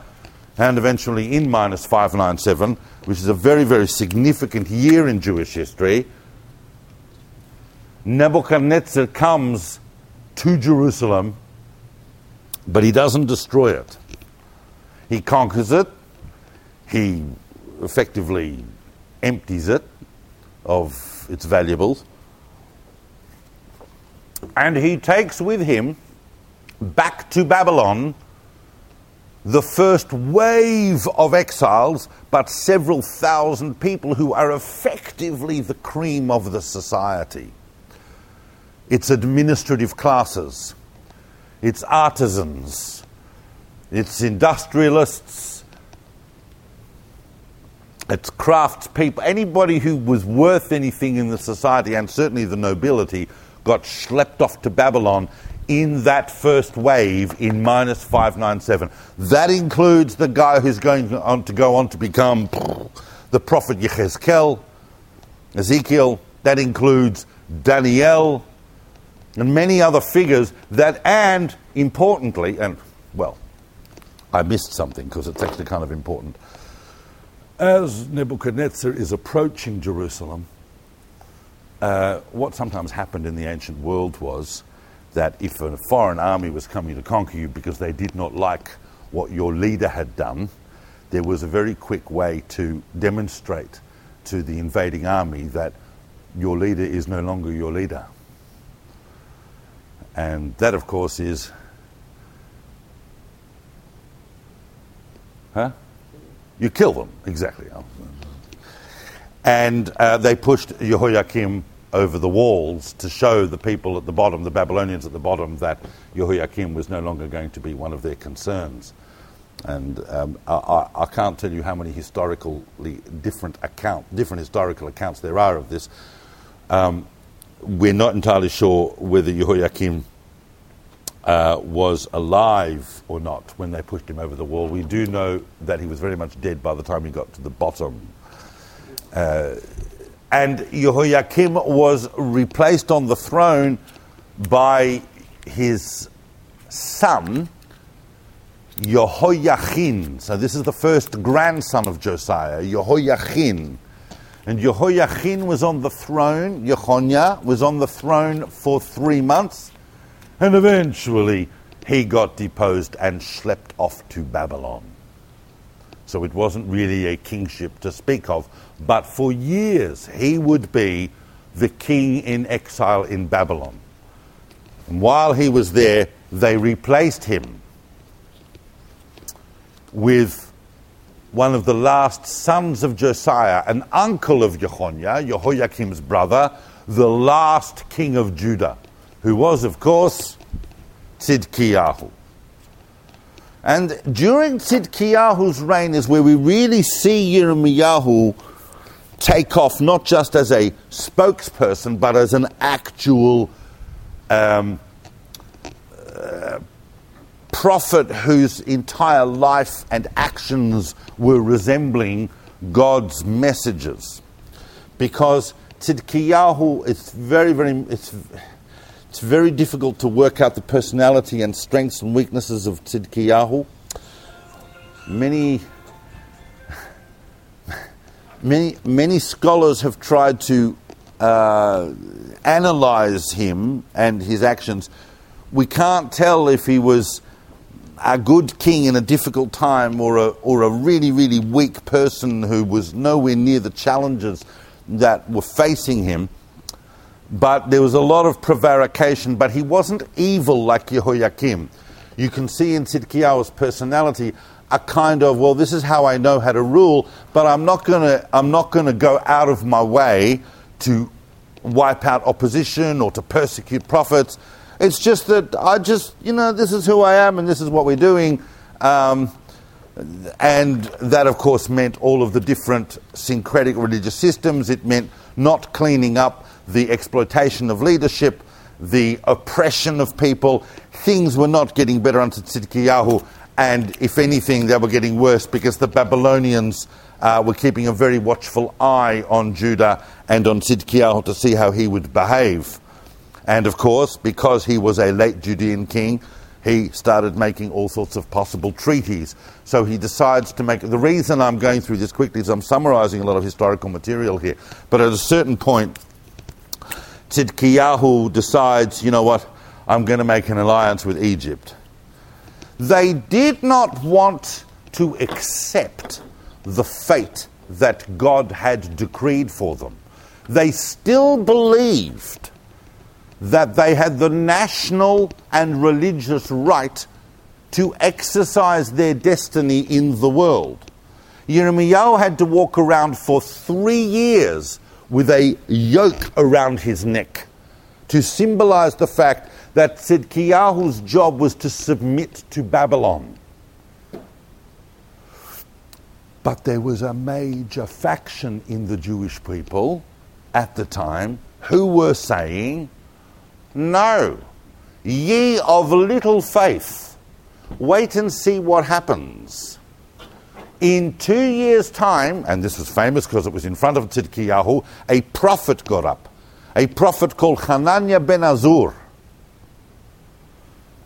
And eventually, in minus 597, which is a very, very significant year in Jewish history, Nebuchadnezzar comes to Jerusalem, but he doesn't destroy it. He conquers it, he effectively empties it of its valuables, and he takes with him back to Babylon the first wave of exiles, but several thousand people who are effectively the cream of the society its administrative classes, its artisans, its industrialists, its craftspeople, anybody who was worth anything in the society, and certainly the nobility, got schlepped off to Babylon in that first wave in minus 597. That includes the guy who's going on to go on to become the prophet Yechezkel, Ezekiel. That includes Daniel, and many other figures that, and importantly, and well, I missed something because it's actually kind of important. As Nebuchadnezzar is approaching Jerusalem, uh, what sometimes happened in the ancient world was that if a foreign army was coming to conquer you because they did not like what your leader had done, there was a very quick way to demonstrate to the invading army that your leader is no longer your leader. And that, of course, is. Huh? You kill them, exactly. And uh, they pushed Jehoiakim over the walls to show the people at the bottom, the Babylonians at the bottom, that Jehoiakim was no longer going to be one of their concerns. And um, I, I, can't tell you how many historically different account, different historical accounts there are of this. Um, we're not entirely sure whether Jehoiakim uh, was alive or not when they pushed him over the wall. We do know that he was very much dead by the time he got to the bottom. Uh, and Jehoiakim was replaced on the throne by his son, Jehoiachin. So this is the first grandson of Josiah, Jehoiachin. And Jehoiachin was on the throne, Jehonia was on the throne for three months, and eventually he got deposed and schlepped off to Babylon. So it wasn't really a kingship to speak of, but for years he would be the king in exile in Babylon. And while he was there, they replaced him with one of the last sons of Josiah, an uncle of Jehoniah, Jehoiakim's brother, the last king of Judah, who was, of course, Tzidkiyahu. And during Tzidkiyahu's reign is where we really see Yirmiyahu take off not just as a spokesperson, but as an actual um, uh, prophet whose entire life and actions were resembling God's messages. Because Tzidkiyahu, it's very, very, it's, it's very difficult to work out the personality and strengths and weaknesses of Tzidkiyahu. Many, many, many scholars have tried to uh, analyze him and his actions. We can't tell if he was a good king in a difficult time or a, or a really, really weak person who was nowhere near the challenges that were facing him. But there was a lot of prevarication, but he wasn't evil like Jehoiakim. You can see in Tzidkiyahu's personality a kind of, well, this is how I know how to rule, but I'm not going I'm not going to go out of my way to wipe out opposition or to persecute prophets. It's just that I just, you know, this is who I am and this is what we're doing. Um, and that, of course, meant all of the different syncretic religious systems. It meant not cleaning up the exploitation of leadership, the oppression of people. Things were not getting better under Tzidkiyahu, and if anything, they were getting worse because the Babylonians uh, were keeping a very watchful eye on Judah and on Tzidkiyahu to see how he would behave. And of course, because he was a late Judean king, he started making all sorts of possible treaties. So he decides to make. The reason I'm going through this quickly is I'm summarizing a lot of historical material here. But at a certain point, Tzidkiyahu decides, you know what, I'm going to make an alliance with Egypt. They did not want to accept the fate that God had decreed for them. They still believed that they had the national and religious right to exercise their destiny in the world. Yirmiyahu had to walk around for three years with a yoke around his neck to symbolize the fact that Tzidkiyahu's job was to submit to Babylon. But there was a major faction in the Jewish people at the time who were saying, No, ye of little faith, wait and see what happens. In two years' time, and this was famous because it was in front of Tzidkiyahu, a prophet got up, a prophet called Hananiah ben Azur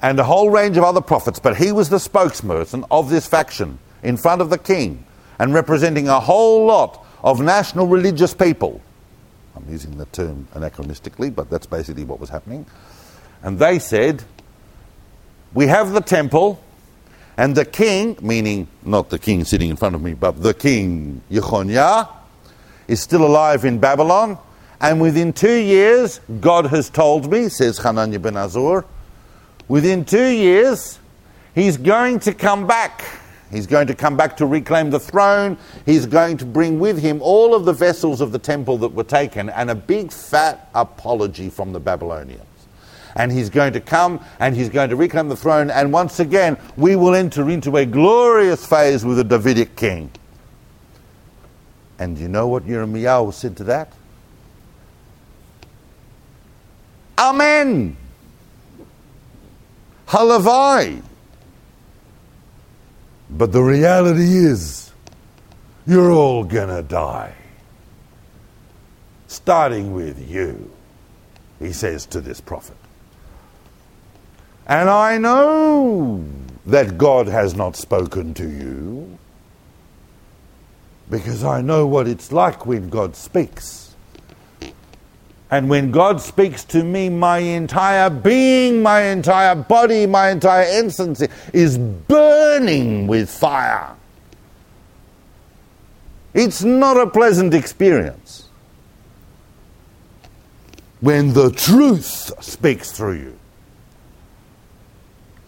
and a whole range of other prophets, but he was the spokesperson of this faction in front of the king and representing a whole lot of national religious people. I'm using the term anachronistically, but that's basically what was happening. And they said, We have the temple, and the king, meaning not the king sitting in front of me, but the king Yechoniah, is still alive in Babylon. And within two years, God has told me, says Hananiah ben Azur, Within two years, he's going to come back. He's going to come back to reclaim the throne. He's going to bring with him all of the vessels of the temple that were taken and a big fat apology from the Babylonians. And he's going to come and he's going to reclaim the throne. And once again, we will enter into a glorious phase with a Davidic king. And you know what Jeremiah said to that? Amen. Halavai. But the reality is, you're all gonna die. Starting with you, he says to this prophet. And I know that God has not spoken to you because I know what it's like when God speaks. And when God speaks to me, my entire being, my entire body, my entire essence is burning with fire. It's not a pleasant experience when the truth speaks through you.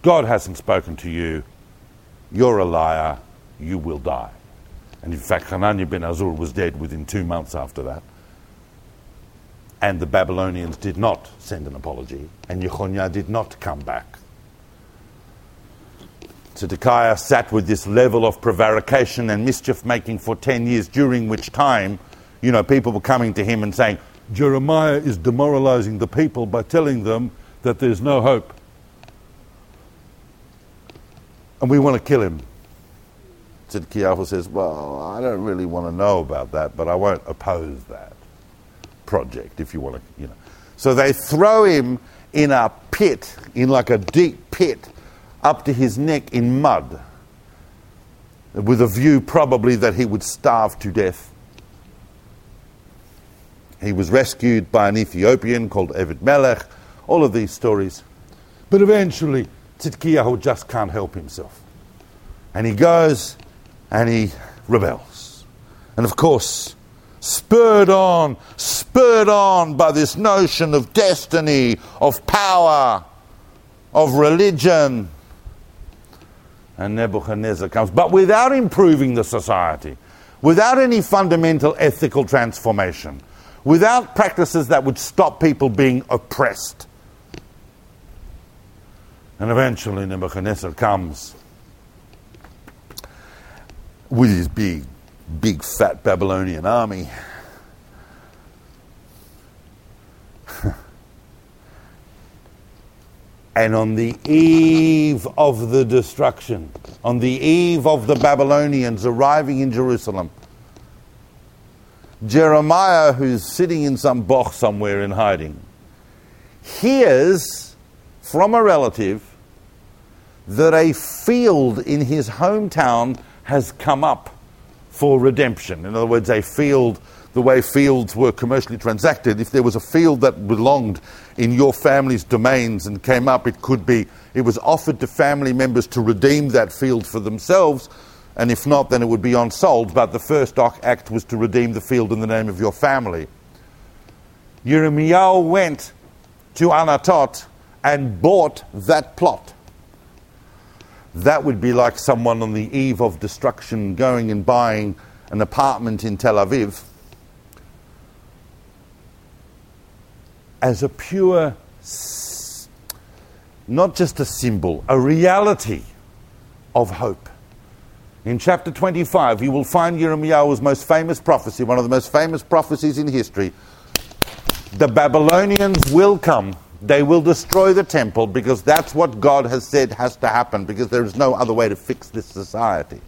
God hasn't spoken to you. You're a liar. You will die. And in fact, Hananiah ben Azur was dead within two months after that. And the Babylonians did not send an apology, and Yechoniah did not come back. Zedekiah sat with this level of prevarication and mischief making for 10 years, during which time, you know, people were coming to him and saying, Jeremiah is demoralizing the people by telling them that there's no hope. And we want to kill him. Zedekiah says, Well, I don't really want to know about that, but I won't oppose that project, if you want to, you know. So they throw him in a pit, in like a deep pit, up to his neck in mud, with a view probably that he would starve to death. He was rescued by an Ethiopian called Evid Melech, all of these stories. But eventually, Tzidkiyahu just can't help himself. And he goes and he rebels. And of course, spurred on, spurred on by this notion of destiny, of power, of religion. And Nebuchadnezzar comes, but without improving the society, without any fundamental ethical transformation, without practices that would stop people being oppressed. And eventually Nebuchadnezzar comes with his big, big fat Babylonian army. and on the eve of the destruction, on the eve of the Babylonians arriving in Jerusalem, Jeremiah, who's sitting in some boch somewhere in hiding, hears from a relative that a field in his hometown has come up for redemption. In other words, a field, the way fields were commercially transacted, if there was a field that belonged in your family's domains and came up, it could be, it was offered to family members to redeem that field for themselves. And if not, then it would be unsold. But the first act was to redeem the field in the name of your family. Yirmiyahu went to Anatot and bought that plot that would be like someone on the eve of destruction going and buying an apartment in Tel Aviv as a pure, not just a symbol, a reality of hope. In chapter 25, you will find Yirmiyahu's most famous prophecy, one of the most famous prophecies in history. The Babylonians will come they will destroy the temple because that's what God has said has to happen because there is no other way to fix this society.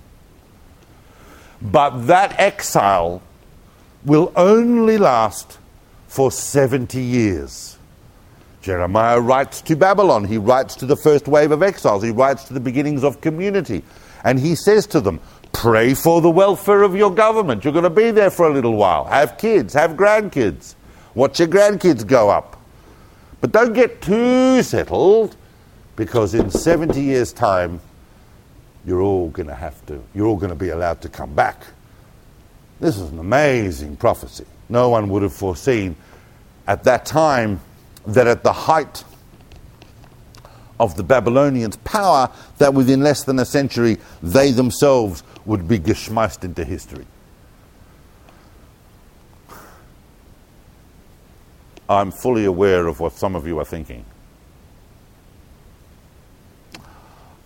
But that exile will only last for 70 years. Jeremiah writes to Babylon. He writes to the first wave of exiles. He writes to the beginnings of community. And he says to them, Pray for the welfare of your government. You're going to be there for a little while. Have kids, have grandkids. Watch your grandkids go up. But don't get too settled because in 70 years' time, you're all going to have to, you're all going to be allowed to come back. This is an amazing prophecy. No one would have foreseen at that time that at the height of the Babylonians' power, that within less than a century they themselves would be geschmeist into history. I'm fully aware of what some of you are thinking.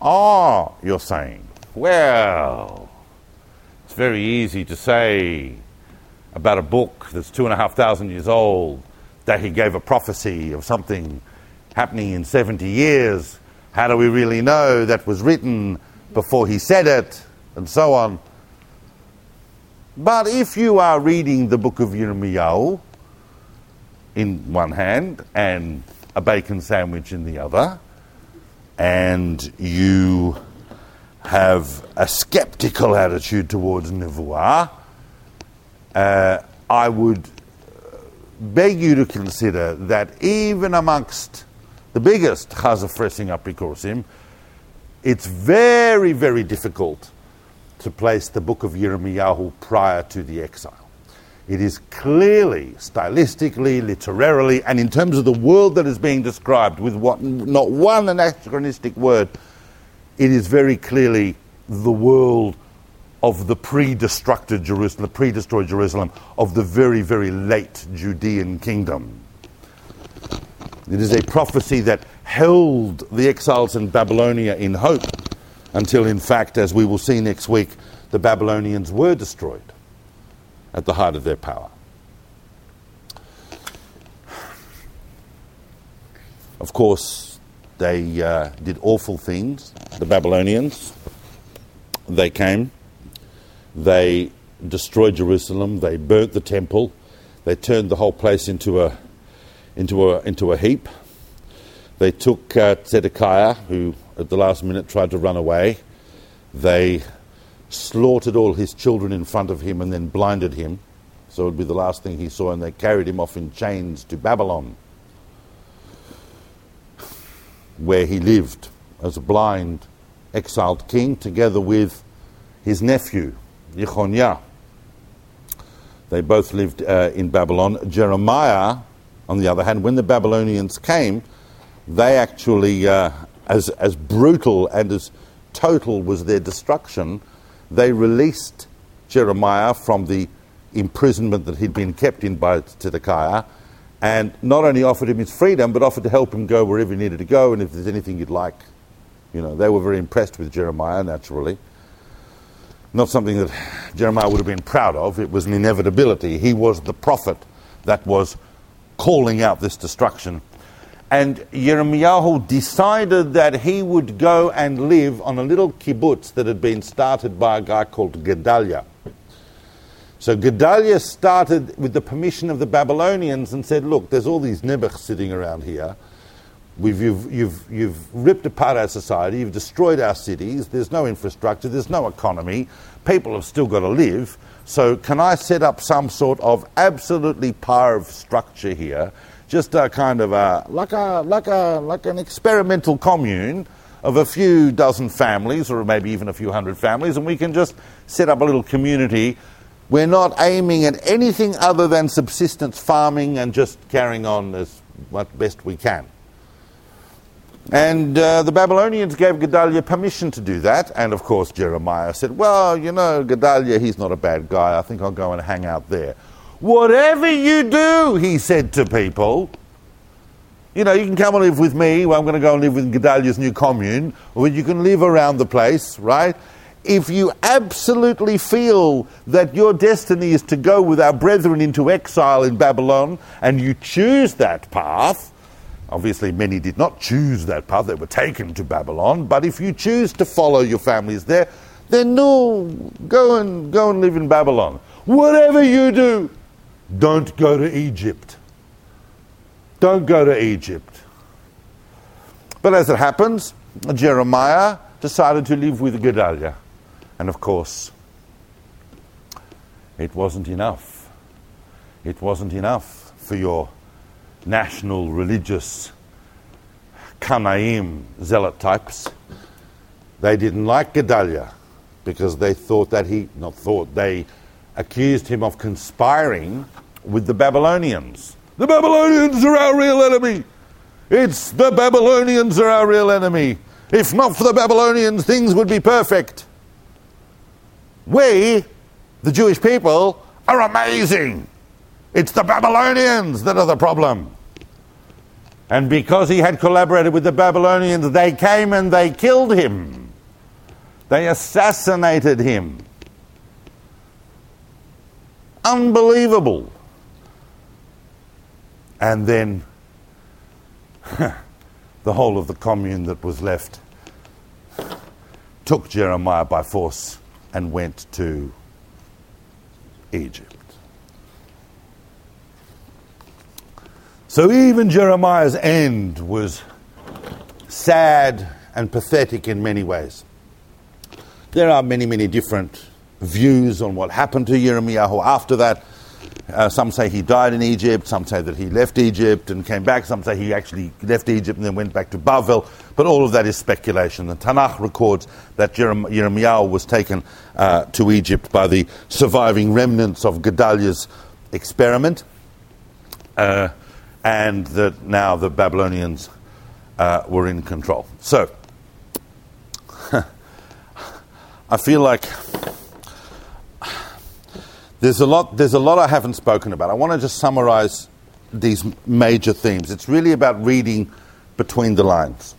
Ah, you're saying, well, it's very easy to say about a book that's two and a half thousand years old that he gave a prophecy of something happening in 70 years. How do we really know that was written before he said it? And so on. But if you are reading the book of Yirmiyahu in one hand and a bacon sandwich in the other, and you have a skeptical attitude towards Nevuah, uh, I would beg you to consider that even amongst the biggest Chazafresing Apikorsim, it's very, very difficult to place the book of Yirmiyahu prior to the exile. It is clearly, stylistically, literarily, and in terms of the world that is being described, with what, not one anachronistic word, it is very clearly the world of the pre-destructed Jerusalem, the pre-destroyed Jerusalem of the very, very late Judean kingdom. It is a prophecy that held the exiles in Babylonia in hope until, in fact, as we will see next week, the Babylonians were destroyed at the height of their power. Of course, they uh, did awful things, the Babylonians. They came they destroyed Jerusalem. They burnt the temple. They turned the whole place into a, into a, into a heap. They took uh, Zedekiah, who at the last minute tried to run away. They slaughtered all his children in front of him and then blinded him. So it would be the last thing he saw, and they carried him off in chains to Babylon, where he lived as a blind, exiled king, together with his nephew, Yechoniah. They both lived uh, in Babylon. Jeremiah, on the other hand, when the Babylonians came, they actually, uh, as, as brutal and as total was their destruction, they released Jeremiah from the imprisonment that he'd been kept in by Zedekiah and not only offered him his freedom, but offered to help him go wherever he needed to go and if there's anything you'd like. You know, they were very impressed with Jeremiah, naturally not something that Jeremiah would have been proud of. It was an inevitability. He was the prophet that was calling out this destruction. And Yirmiyahu decided that he would go and live on a little kibbutz that had been started by a guy called Gedaliah. So Gedaliah started with the permission of the Babylonians and said, Look, there's all these Nebuchs sitting around here. We've, you've, you've, you've ripped apart our society, you've destroyed our cities, there's no infrastructure, there's no economy, people have still got to live. So, can I set up some sort of absolutely parv structure here? Just a kind of a, like, a, like, a, like an experimental commune of a few dozen families, or maybe even a few hundred families, and we can just set up a little community. We're not aiming at anything other than subsistence farming and just carrying on as best we can. And uh, the Babylonians gave Gedaliah permission to do that. And of course, Jeremiah said, Well, you know, Gedaliah, he's not a bad guy. I think I'll go and hang out there. Whatever you do, he said to people, you know, you can come and live with me. Well, I'm going to go and live with Gedaliah's new commune, or you can live around the place, right? If you absolutely feel that your destiny is to go with our brethren into exile in Babylon, and you choose that path, Obviously, many did not choose that path, they were taken to Babylon. But if you choose to follow your families there, then no, go and, go and live in Babylon. Whatever you do, don't go to Egypt. Don't go to Egypt. But as it happens, Jeremiah decided to live with Gedaliah. And of course, it wasn't enough. It wasn't enough for your national religious Kanaim zealot types. They didn't like Gedaliah because they thought that he, not thought, they accused him of conspiring with the Babylonians. The Babylonians are our real enemy. It's the Babylonians are our real enemy. If not for the Babylonians, things would be perfect. We, the Jewish people, are amazing. It's the Babylonians that are the problem. And because he had collaborated with the Babylonians, they came and they killed him. They assassinated him. Unbelievable. And then the whole of the commune that was left took Jeremiah by force and went to Egypt. So even Jeremiah's end was sad and pathetic in many ways. There are many, many different views on what happened to Yirmiyahu after that. Uh, some say he died in Egypt, some say that he left Egypt and came back, some say he actually left Egypt and then went back to Bavel, but all of that is speculation. The Tanakh records that Jerem- Yirmiyahu was taken uh, to Egypt by the surviving remnants of Gedaliah's experiment, uh, and that now the Babylonians uh, were in control. So, I feel like there's a lot. There's a lot I haven't spoken about. I want to just summarize these major themes. It's really about reading between the lines.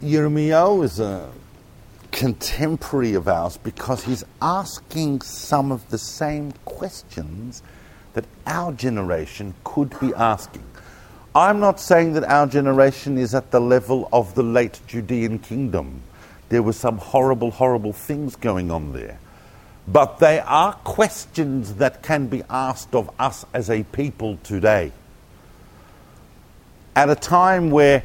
Yirmiyahu is a contemporary of ours because he's asking some of the same questions that our generation could be asking. I'm not saying that our generation is at the level of the late Judean kingdom. There were some horrible, horrible things going on there. But they are questions that can be asked of us as a people today. At a time where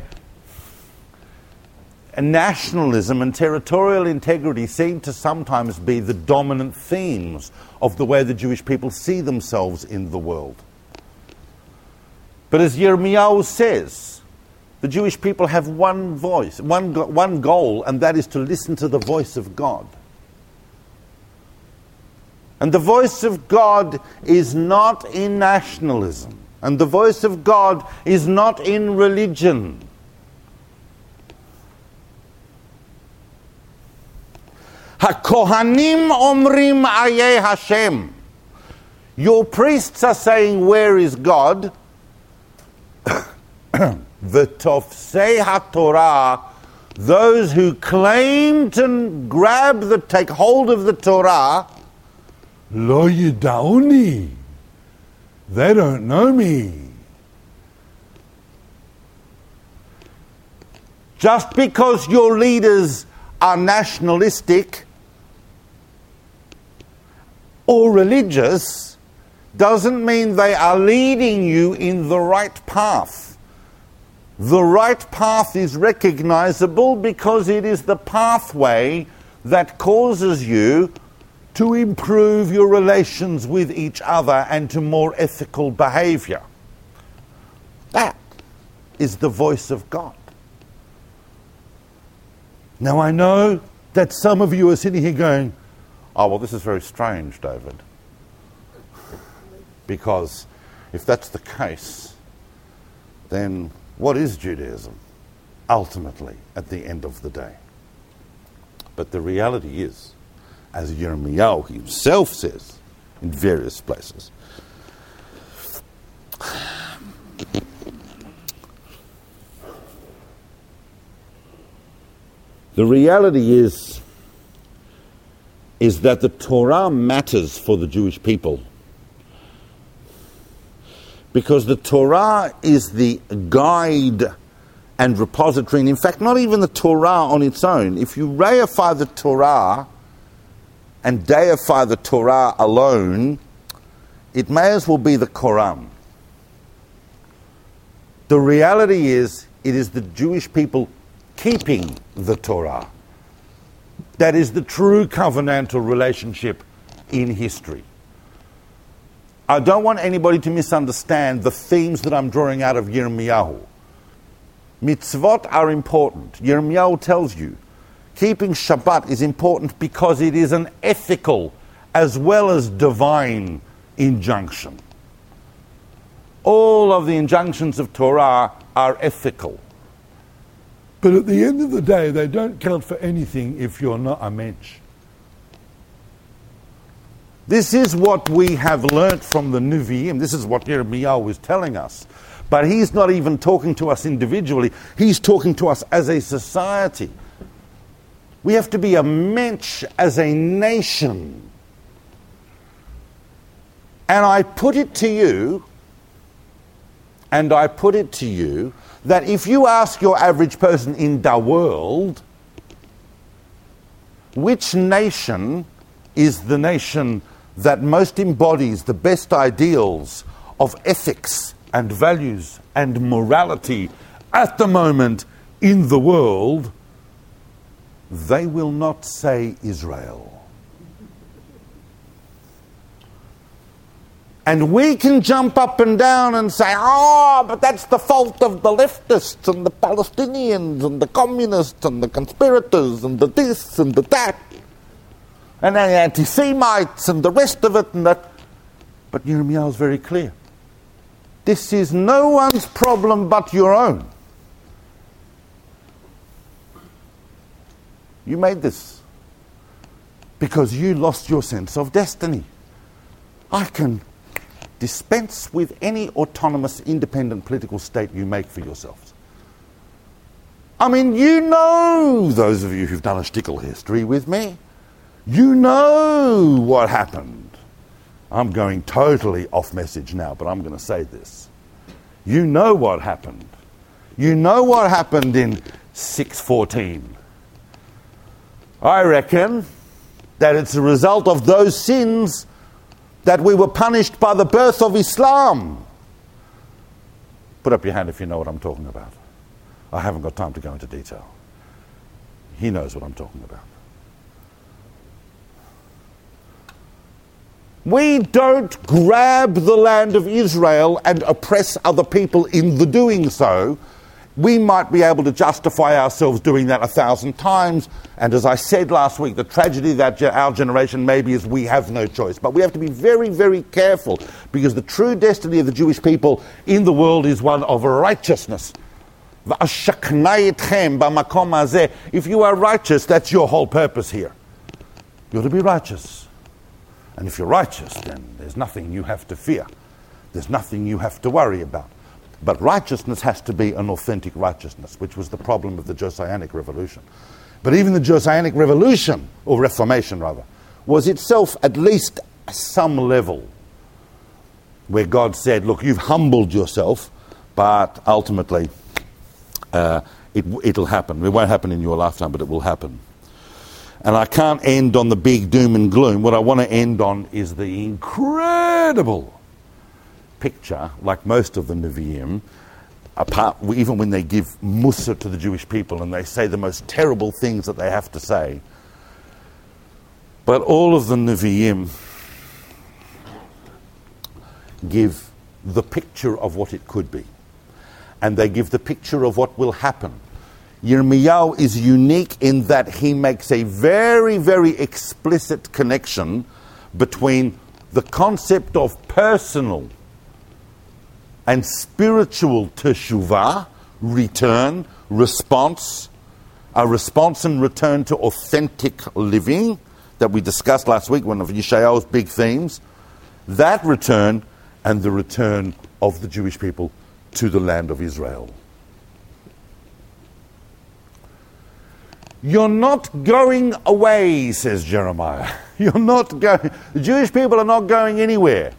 nationalism and territorial integrity seem to sometimes be the dominant themes of the way the Jewish people see themselves in the world. But as Yirmiyahu says, the Jewish people have one voice, one, one goal, and that is to listen to the voice of God. And the voice of God is not in nationalism, and the voice of God is not in religion. HaKohanim omrim ayeh Hashem. Your priests are saying, Where is God? the Tofsei HaTorah, those who claim to grab the, take hold of the Torah, Lo Yidauni. They don't know me. Just because your leaders are nationalistic or religious doesn't mean they are leading you in the right path. The right path is recognizable because it is the pathway that causes you to improve your relations with each other and to more ethical behavior. That is the voice of God. Now, I know that some of you are sitting here going, Oh, well, this is very strange, David. Because if that's the case, then what is Judaism ultimately at the end of the day? But the reality is, as Yirmiyahu himself says in various places, the reality is is that the Torah matters for the Jewish people because the Torah is the guide and repository, and in fact, not even the Torah on its own. If you reify the Torah and deify the Torah alone, it may as well be the Quran. The reality is, it is the Jewish people keeping the Torah. That is the true covenantal relationship in history. I don't want anybody to misunderstand the themes that I'm drawing out of Yirmiyahu. Mitzvot are important. Yirmiyahu tells you keeping Shabbat is important because it is an ethical as well as divine injunction. All of the injunctions of Torah are ethical. But at the end of the day, they don't count for anything if you're not a mensch. This is what we have learnt from the Nevi'im. This is what Jeremiah was telling us. But he's not even talking to us individually, he's talking to us as a society. We have to be a mensch as a nation. And I put it to you, and I put it to you, that if you ask your average person in the world, which nation is the nation that most embodies the best ideals of ethics and values and morality at the moment in the world, they will not say Israel. And we can jump up and down and say, oh, but that's the fault of the leftists and the Palestinians and the communists and the conspirators and the this and the that and the anti Semites and the rest of it and that. But Nehemiah is very clear. This is no one's problem but your own. You made this because you lost your sense of destiny. I can dispense with any autonomous, independent political state you make for yourselves. I mean, you know, those of you who've done a stickle history with me, you know what happened. I'm going totally off message now, but I'm going to say this. You know what happened. You know what happened in 614. I reckon that it's a result of those sins that we were punished by the birth of Islam. Put up your hand if you know what I'm talking about. I haven't got time to go into detail. He knows what I'm talking about. We don't grab the land of Israel and oppress other people in the doing so we might be able to justify ourselves doing that a thousand times. And as I said last week, the tragedy that our generation maybe is we have no choice. But we have to be very, very careful because the true destiny of the Jewish people in the world is one of righteousness. If you are righteous, that's your whole purpose here. You're to be righteous. And if you're righteous, then there's nothing you have to fear. There's nothing you have to worry about. But righteousness has to be an authentic righteousness, which was the problem of the Josianic Revolution. But even the Josianic Revolution, or Reformation rather, was itself at least some level where God said, Look, you've humbled yourself, but ultimately uh, it, it'll happen. It won't happen in your lifetime, but it will happen. And I can't end on the big doom and gloom. What I want to end on is the incredible picture, like most of the Nevi'im, apart, even when they give Mussar to the Jewish people and they say the most terrible things that they have to say. But all of the Nevi'im give the picture of what it could be. And they give the picture of what will happen. Yirmiyahu is unique in that he makes a very, very explicit connection between the concept of personal and spiritual teshuvah, return, response, a response and return to authentic living that we discussed last week, one of Yeshayahu's big themes, that return and the return of the Jewish people to the land of Israel. You're not going away, says Jeremiah. You're not going. The Jewish people are not going anywhere.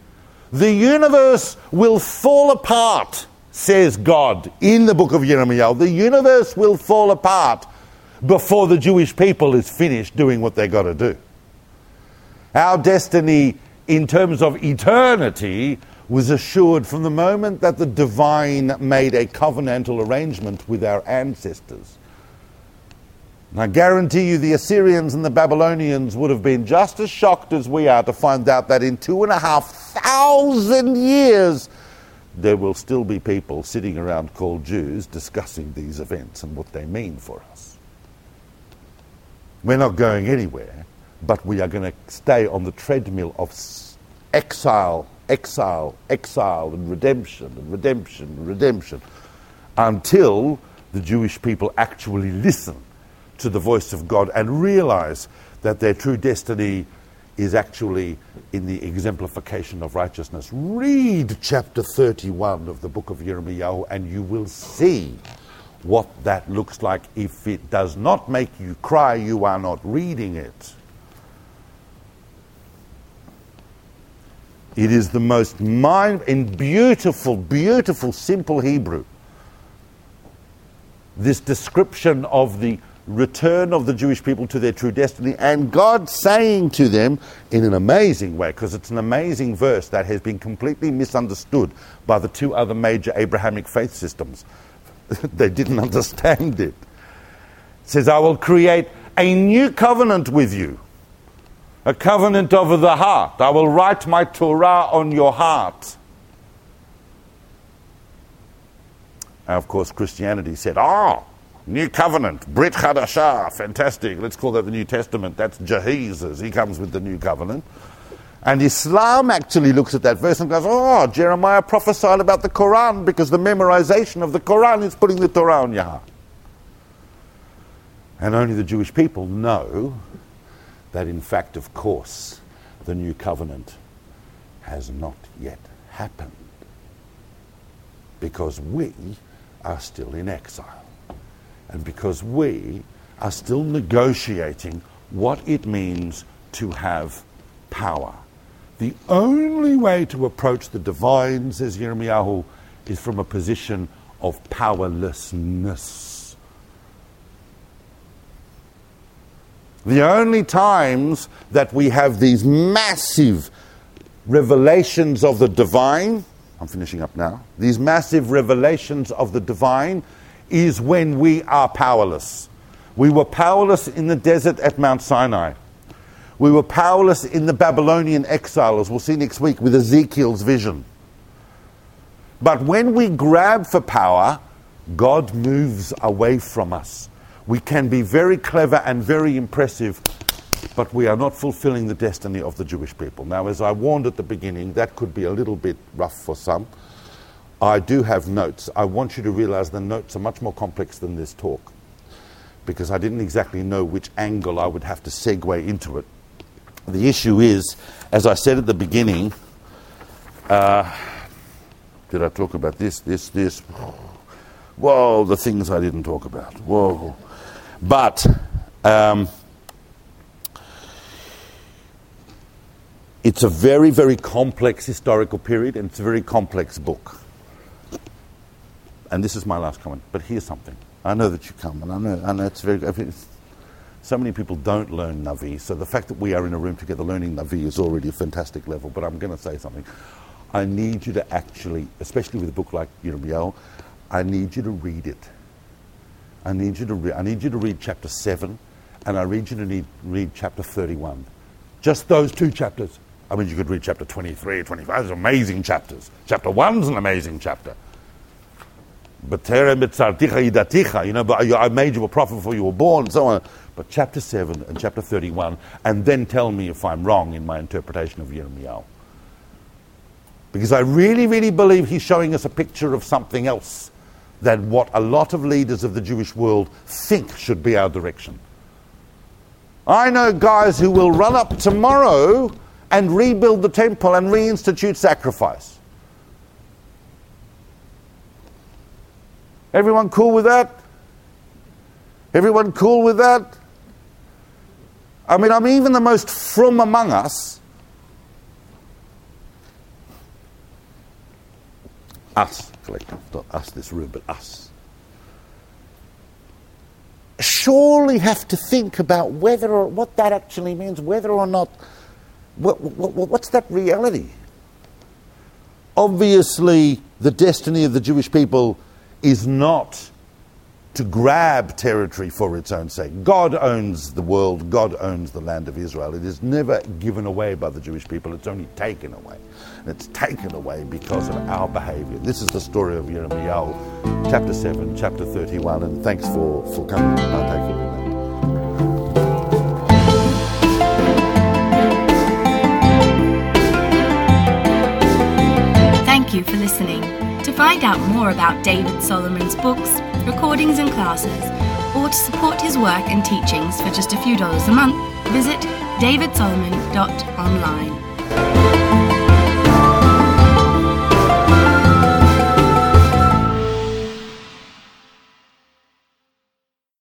The universe will fall apart, says God in the book of Jeremiah. The universe will fall apart before the Jewish people is finished doing what they got to do. Our destiny in terms of eternity was assured from the moment that the divine made a covenantal arrangement with our ancestors. And I guarantee you the Assyrians and the Babylonians would have been just as shocked as we are to find out that in two and a half thousand years there will still be people sitting around called Jews discussing these events and what they mean for us. We're not going anywhere, but we are going to stay on the treadmill of exile, exile, exile, and redemption, and redemption, and redemption, until the Jewish people actually listen to the voice of God and realize that their true destiny is actually in the exemplification of righteousness. Read chapter 31 of the book of Jeremiah and you will see what that looks like. If it does not make you cry, you are not reading it. It is the most mind in beautiful, beautiful, simple Hebrew. This description of the return of the Jewish people to their true destiny, and God saying to them in an amazing way, because it's an amazing verse that has been completely misunderstood by the two other major Abrahamic faith systems. they didn't understand it. It says, I will create a new covenant with you, a covenant of the heart. I will write my Torah on your heart. And of course, Christianity said, Ah, oh, New Covenant, Brit Hadashah, fantastic. Let's call that the New Testament. That's Jesus. He comes with the New Covenant. And Islam actually looks at that verse and goes, Oh, Jeremiah prophesied about the Quran because the memorization of the Quran is putting the Torah on your. And only the Jewish people know that, in fact, of course, the New Covenant has not yet happened because we are still in exile and because we are still negotiating what it means to have power. The only way to approach the divine, says Yirmiyahu, is from a position of powerlessness. The only times that we have these massive revelations of the divine, I'm finishing up now, these massive revelations of the divine is when we are powerless. We were powerless in the desert at Mount Sinai. We were powerless in the Babylonian exile, as we'll see next week with Ezekiel's vision. But when we grab for power, God moves away from us. We can be very clever and very impressive, but we are not fulfilling the destiny of the Jewish people. Now, as I warned at the beginning, that could be a little bit rough for some. I do have notes. I want you to realize the notes are much more complex than this talk because I didn't exactly know which angle I would have to segue into it. The issue is, as I said at the beginning, uh, did I talk about this, this, this? Whoa, the things I didn't talk about. Whoa. But um, it's a very, very complex historical period and it's a very complex book and this is my last comment, but here's something. I know that you come, and I know, I know it's very. It's, so many people don't learn Navi, so the fact that we are in a room together learning Navi is already a fantastic level. But I'm going to say something. I need you to actually, especially with a book like Yirmiyahu, I need you to read it. I need you to re- I need you to read chapter seven, and I need you to need, read chapter thirty-one. Just those two chapters. I mean, you could read chapter 23, 25. Those amazing chapters. Chapter one's an amazing chapter. You know, but I made you a prophet before you were born, and so on. But chapter 7 and chapter 31, and then tell me if I'm wrong in my interpretation of Yirmiyahu. Because I really, really believe he's showing us a picture of something else than what a lot of leaders of the Jewish world think should be our direction. I know guys who will run up tomorrow and rebuild the temple and reinstitute sacrifice. Everyone cool with that? Everyone cool with that? I mean, I'm even the most frum among us. Us, collective, not us, this room, but us. Surely have to think about whether or what that actually means, whether or not, what, what, what's that reality? Obviously, the destiny of the Jewish people is not to grab territory for its own sake. God owns the world, God owns the land of Israel. It is never given away by the Jewish people, it's only taken away. And it's taken away because of our behavior. This is the story of Yirmiyahu, chapter 7, chapter 31, and thanks for, for coming to partake me. Thank you for listening. To find out more about David Solomon's books, recordings, and classes, or to support his work and teachings for just a few dollars a month, visit davidsolomon.online.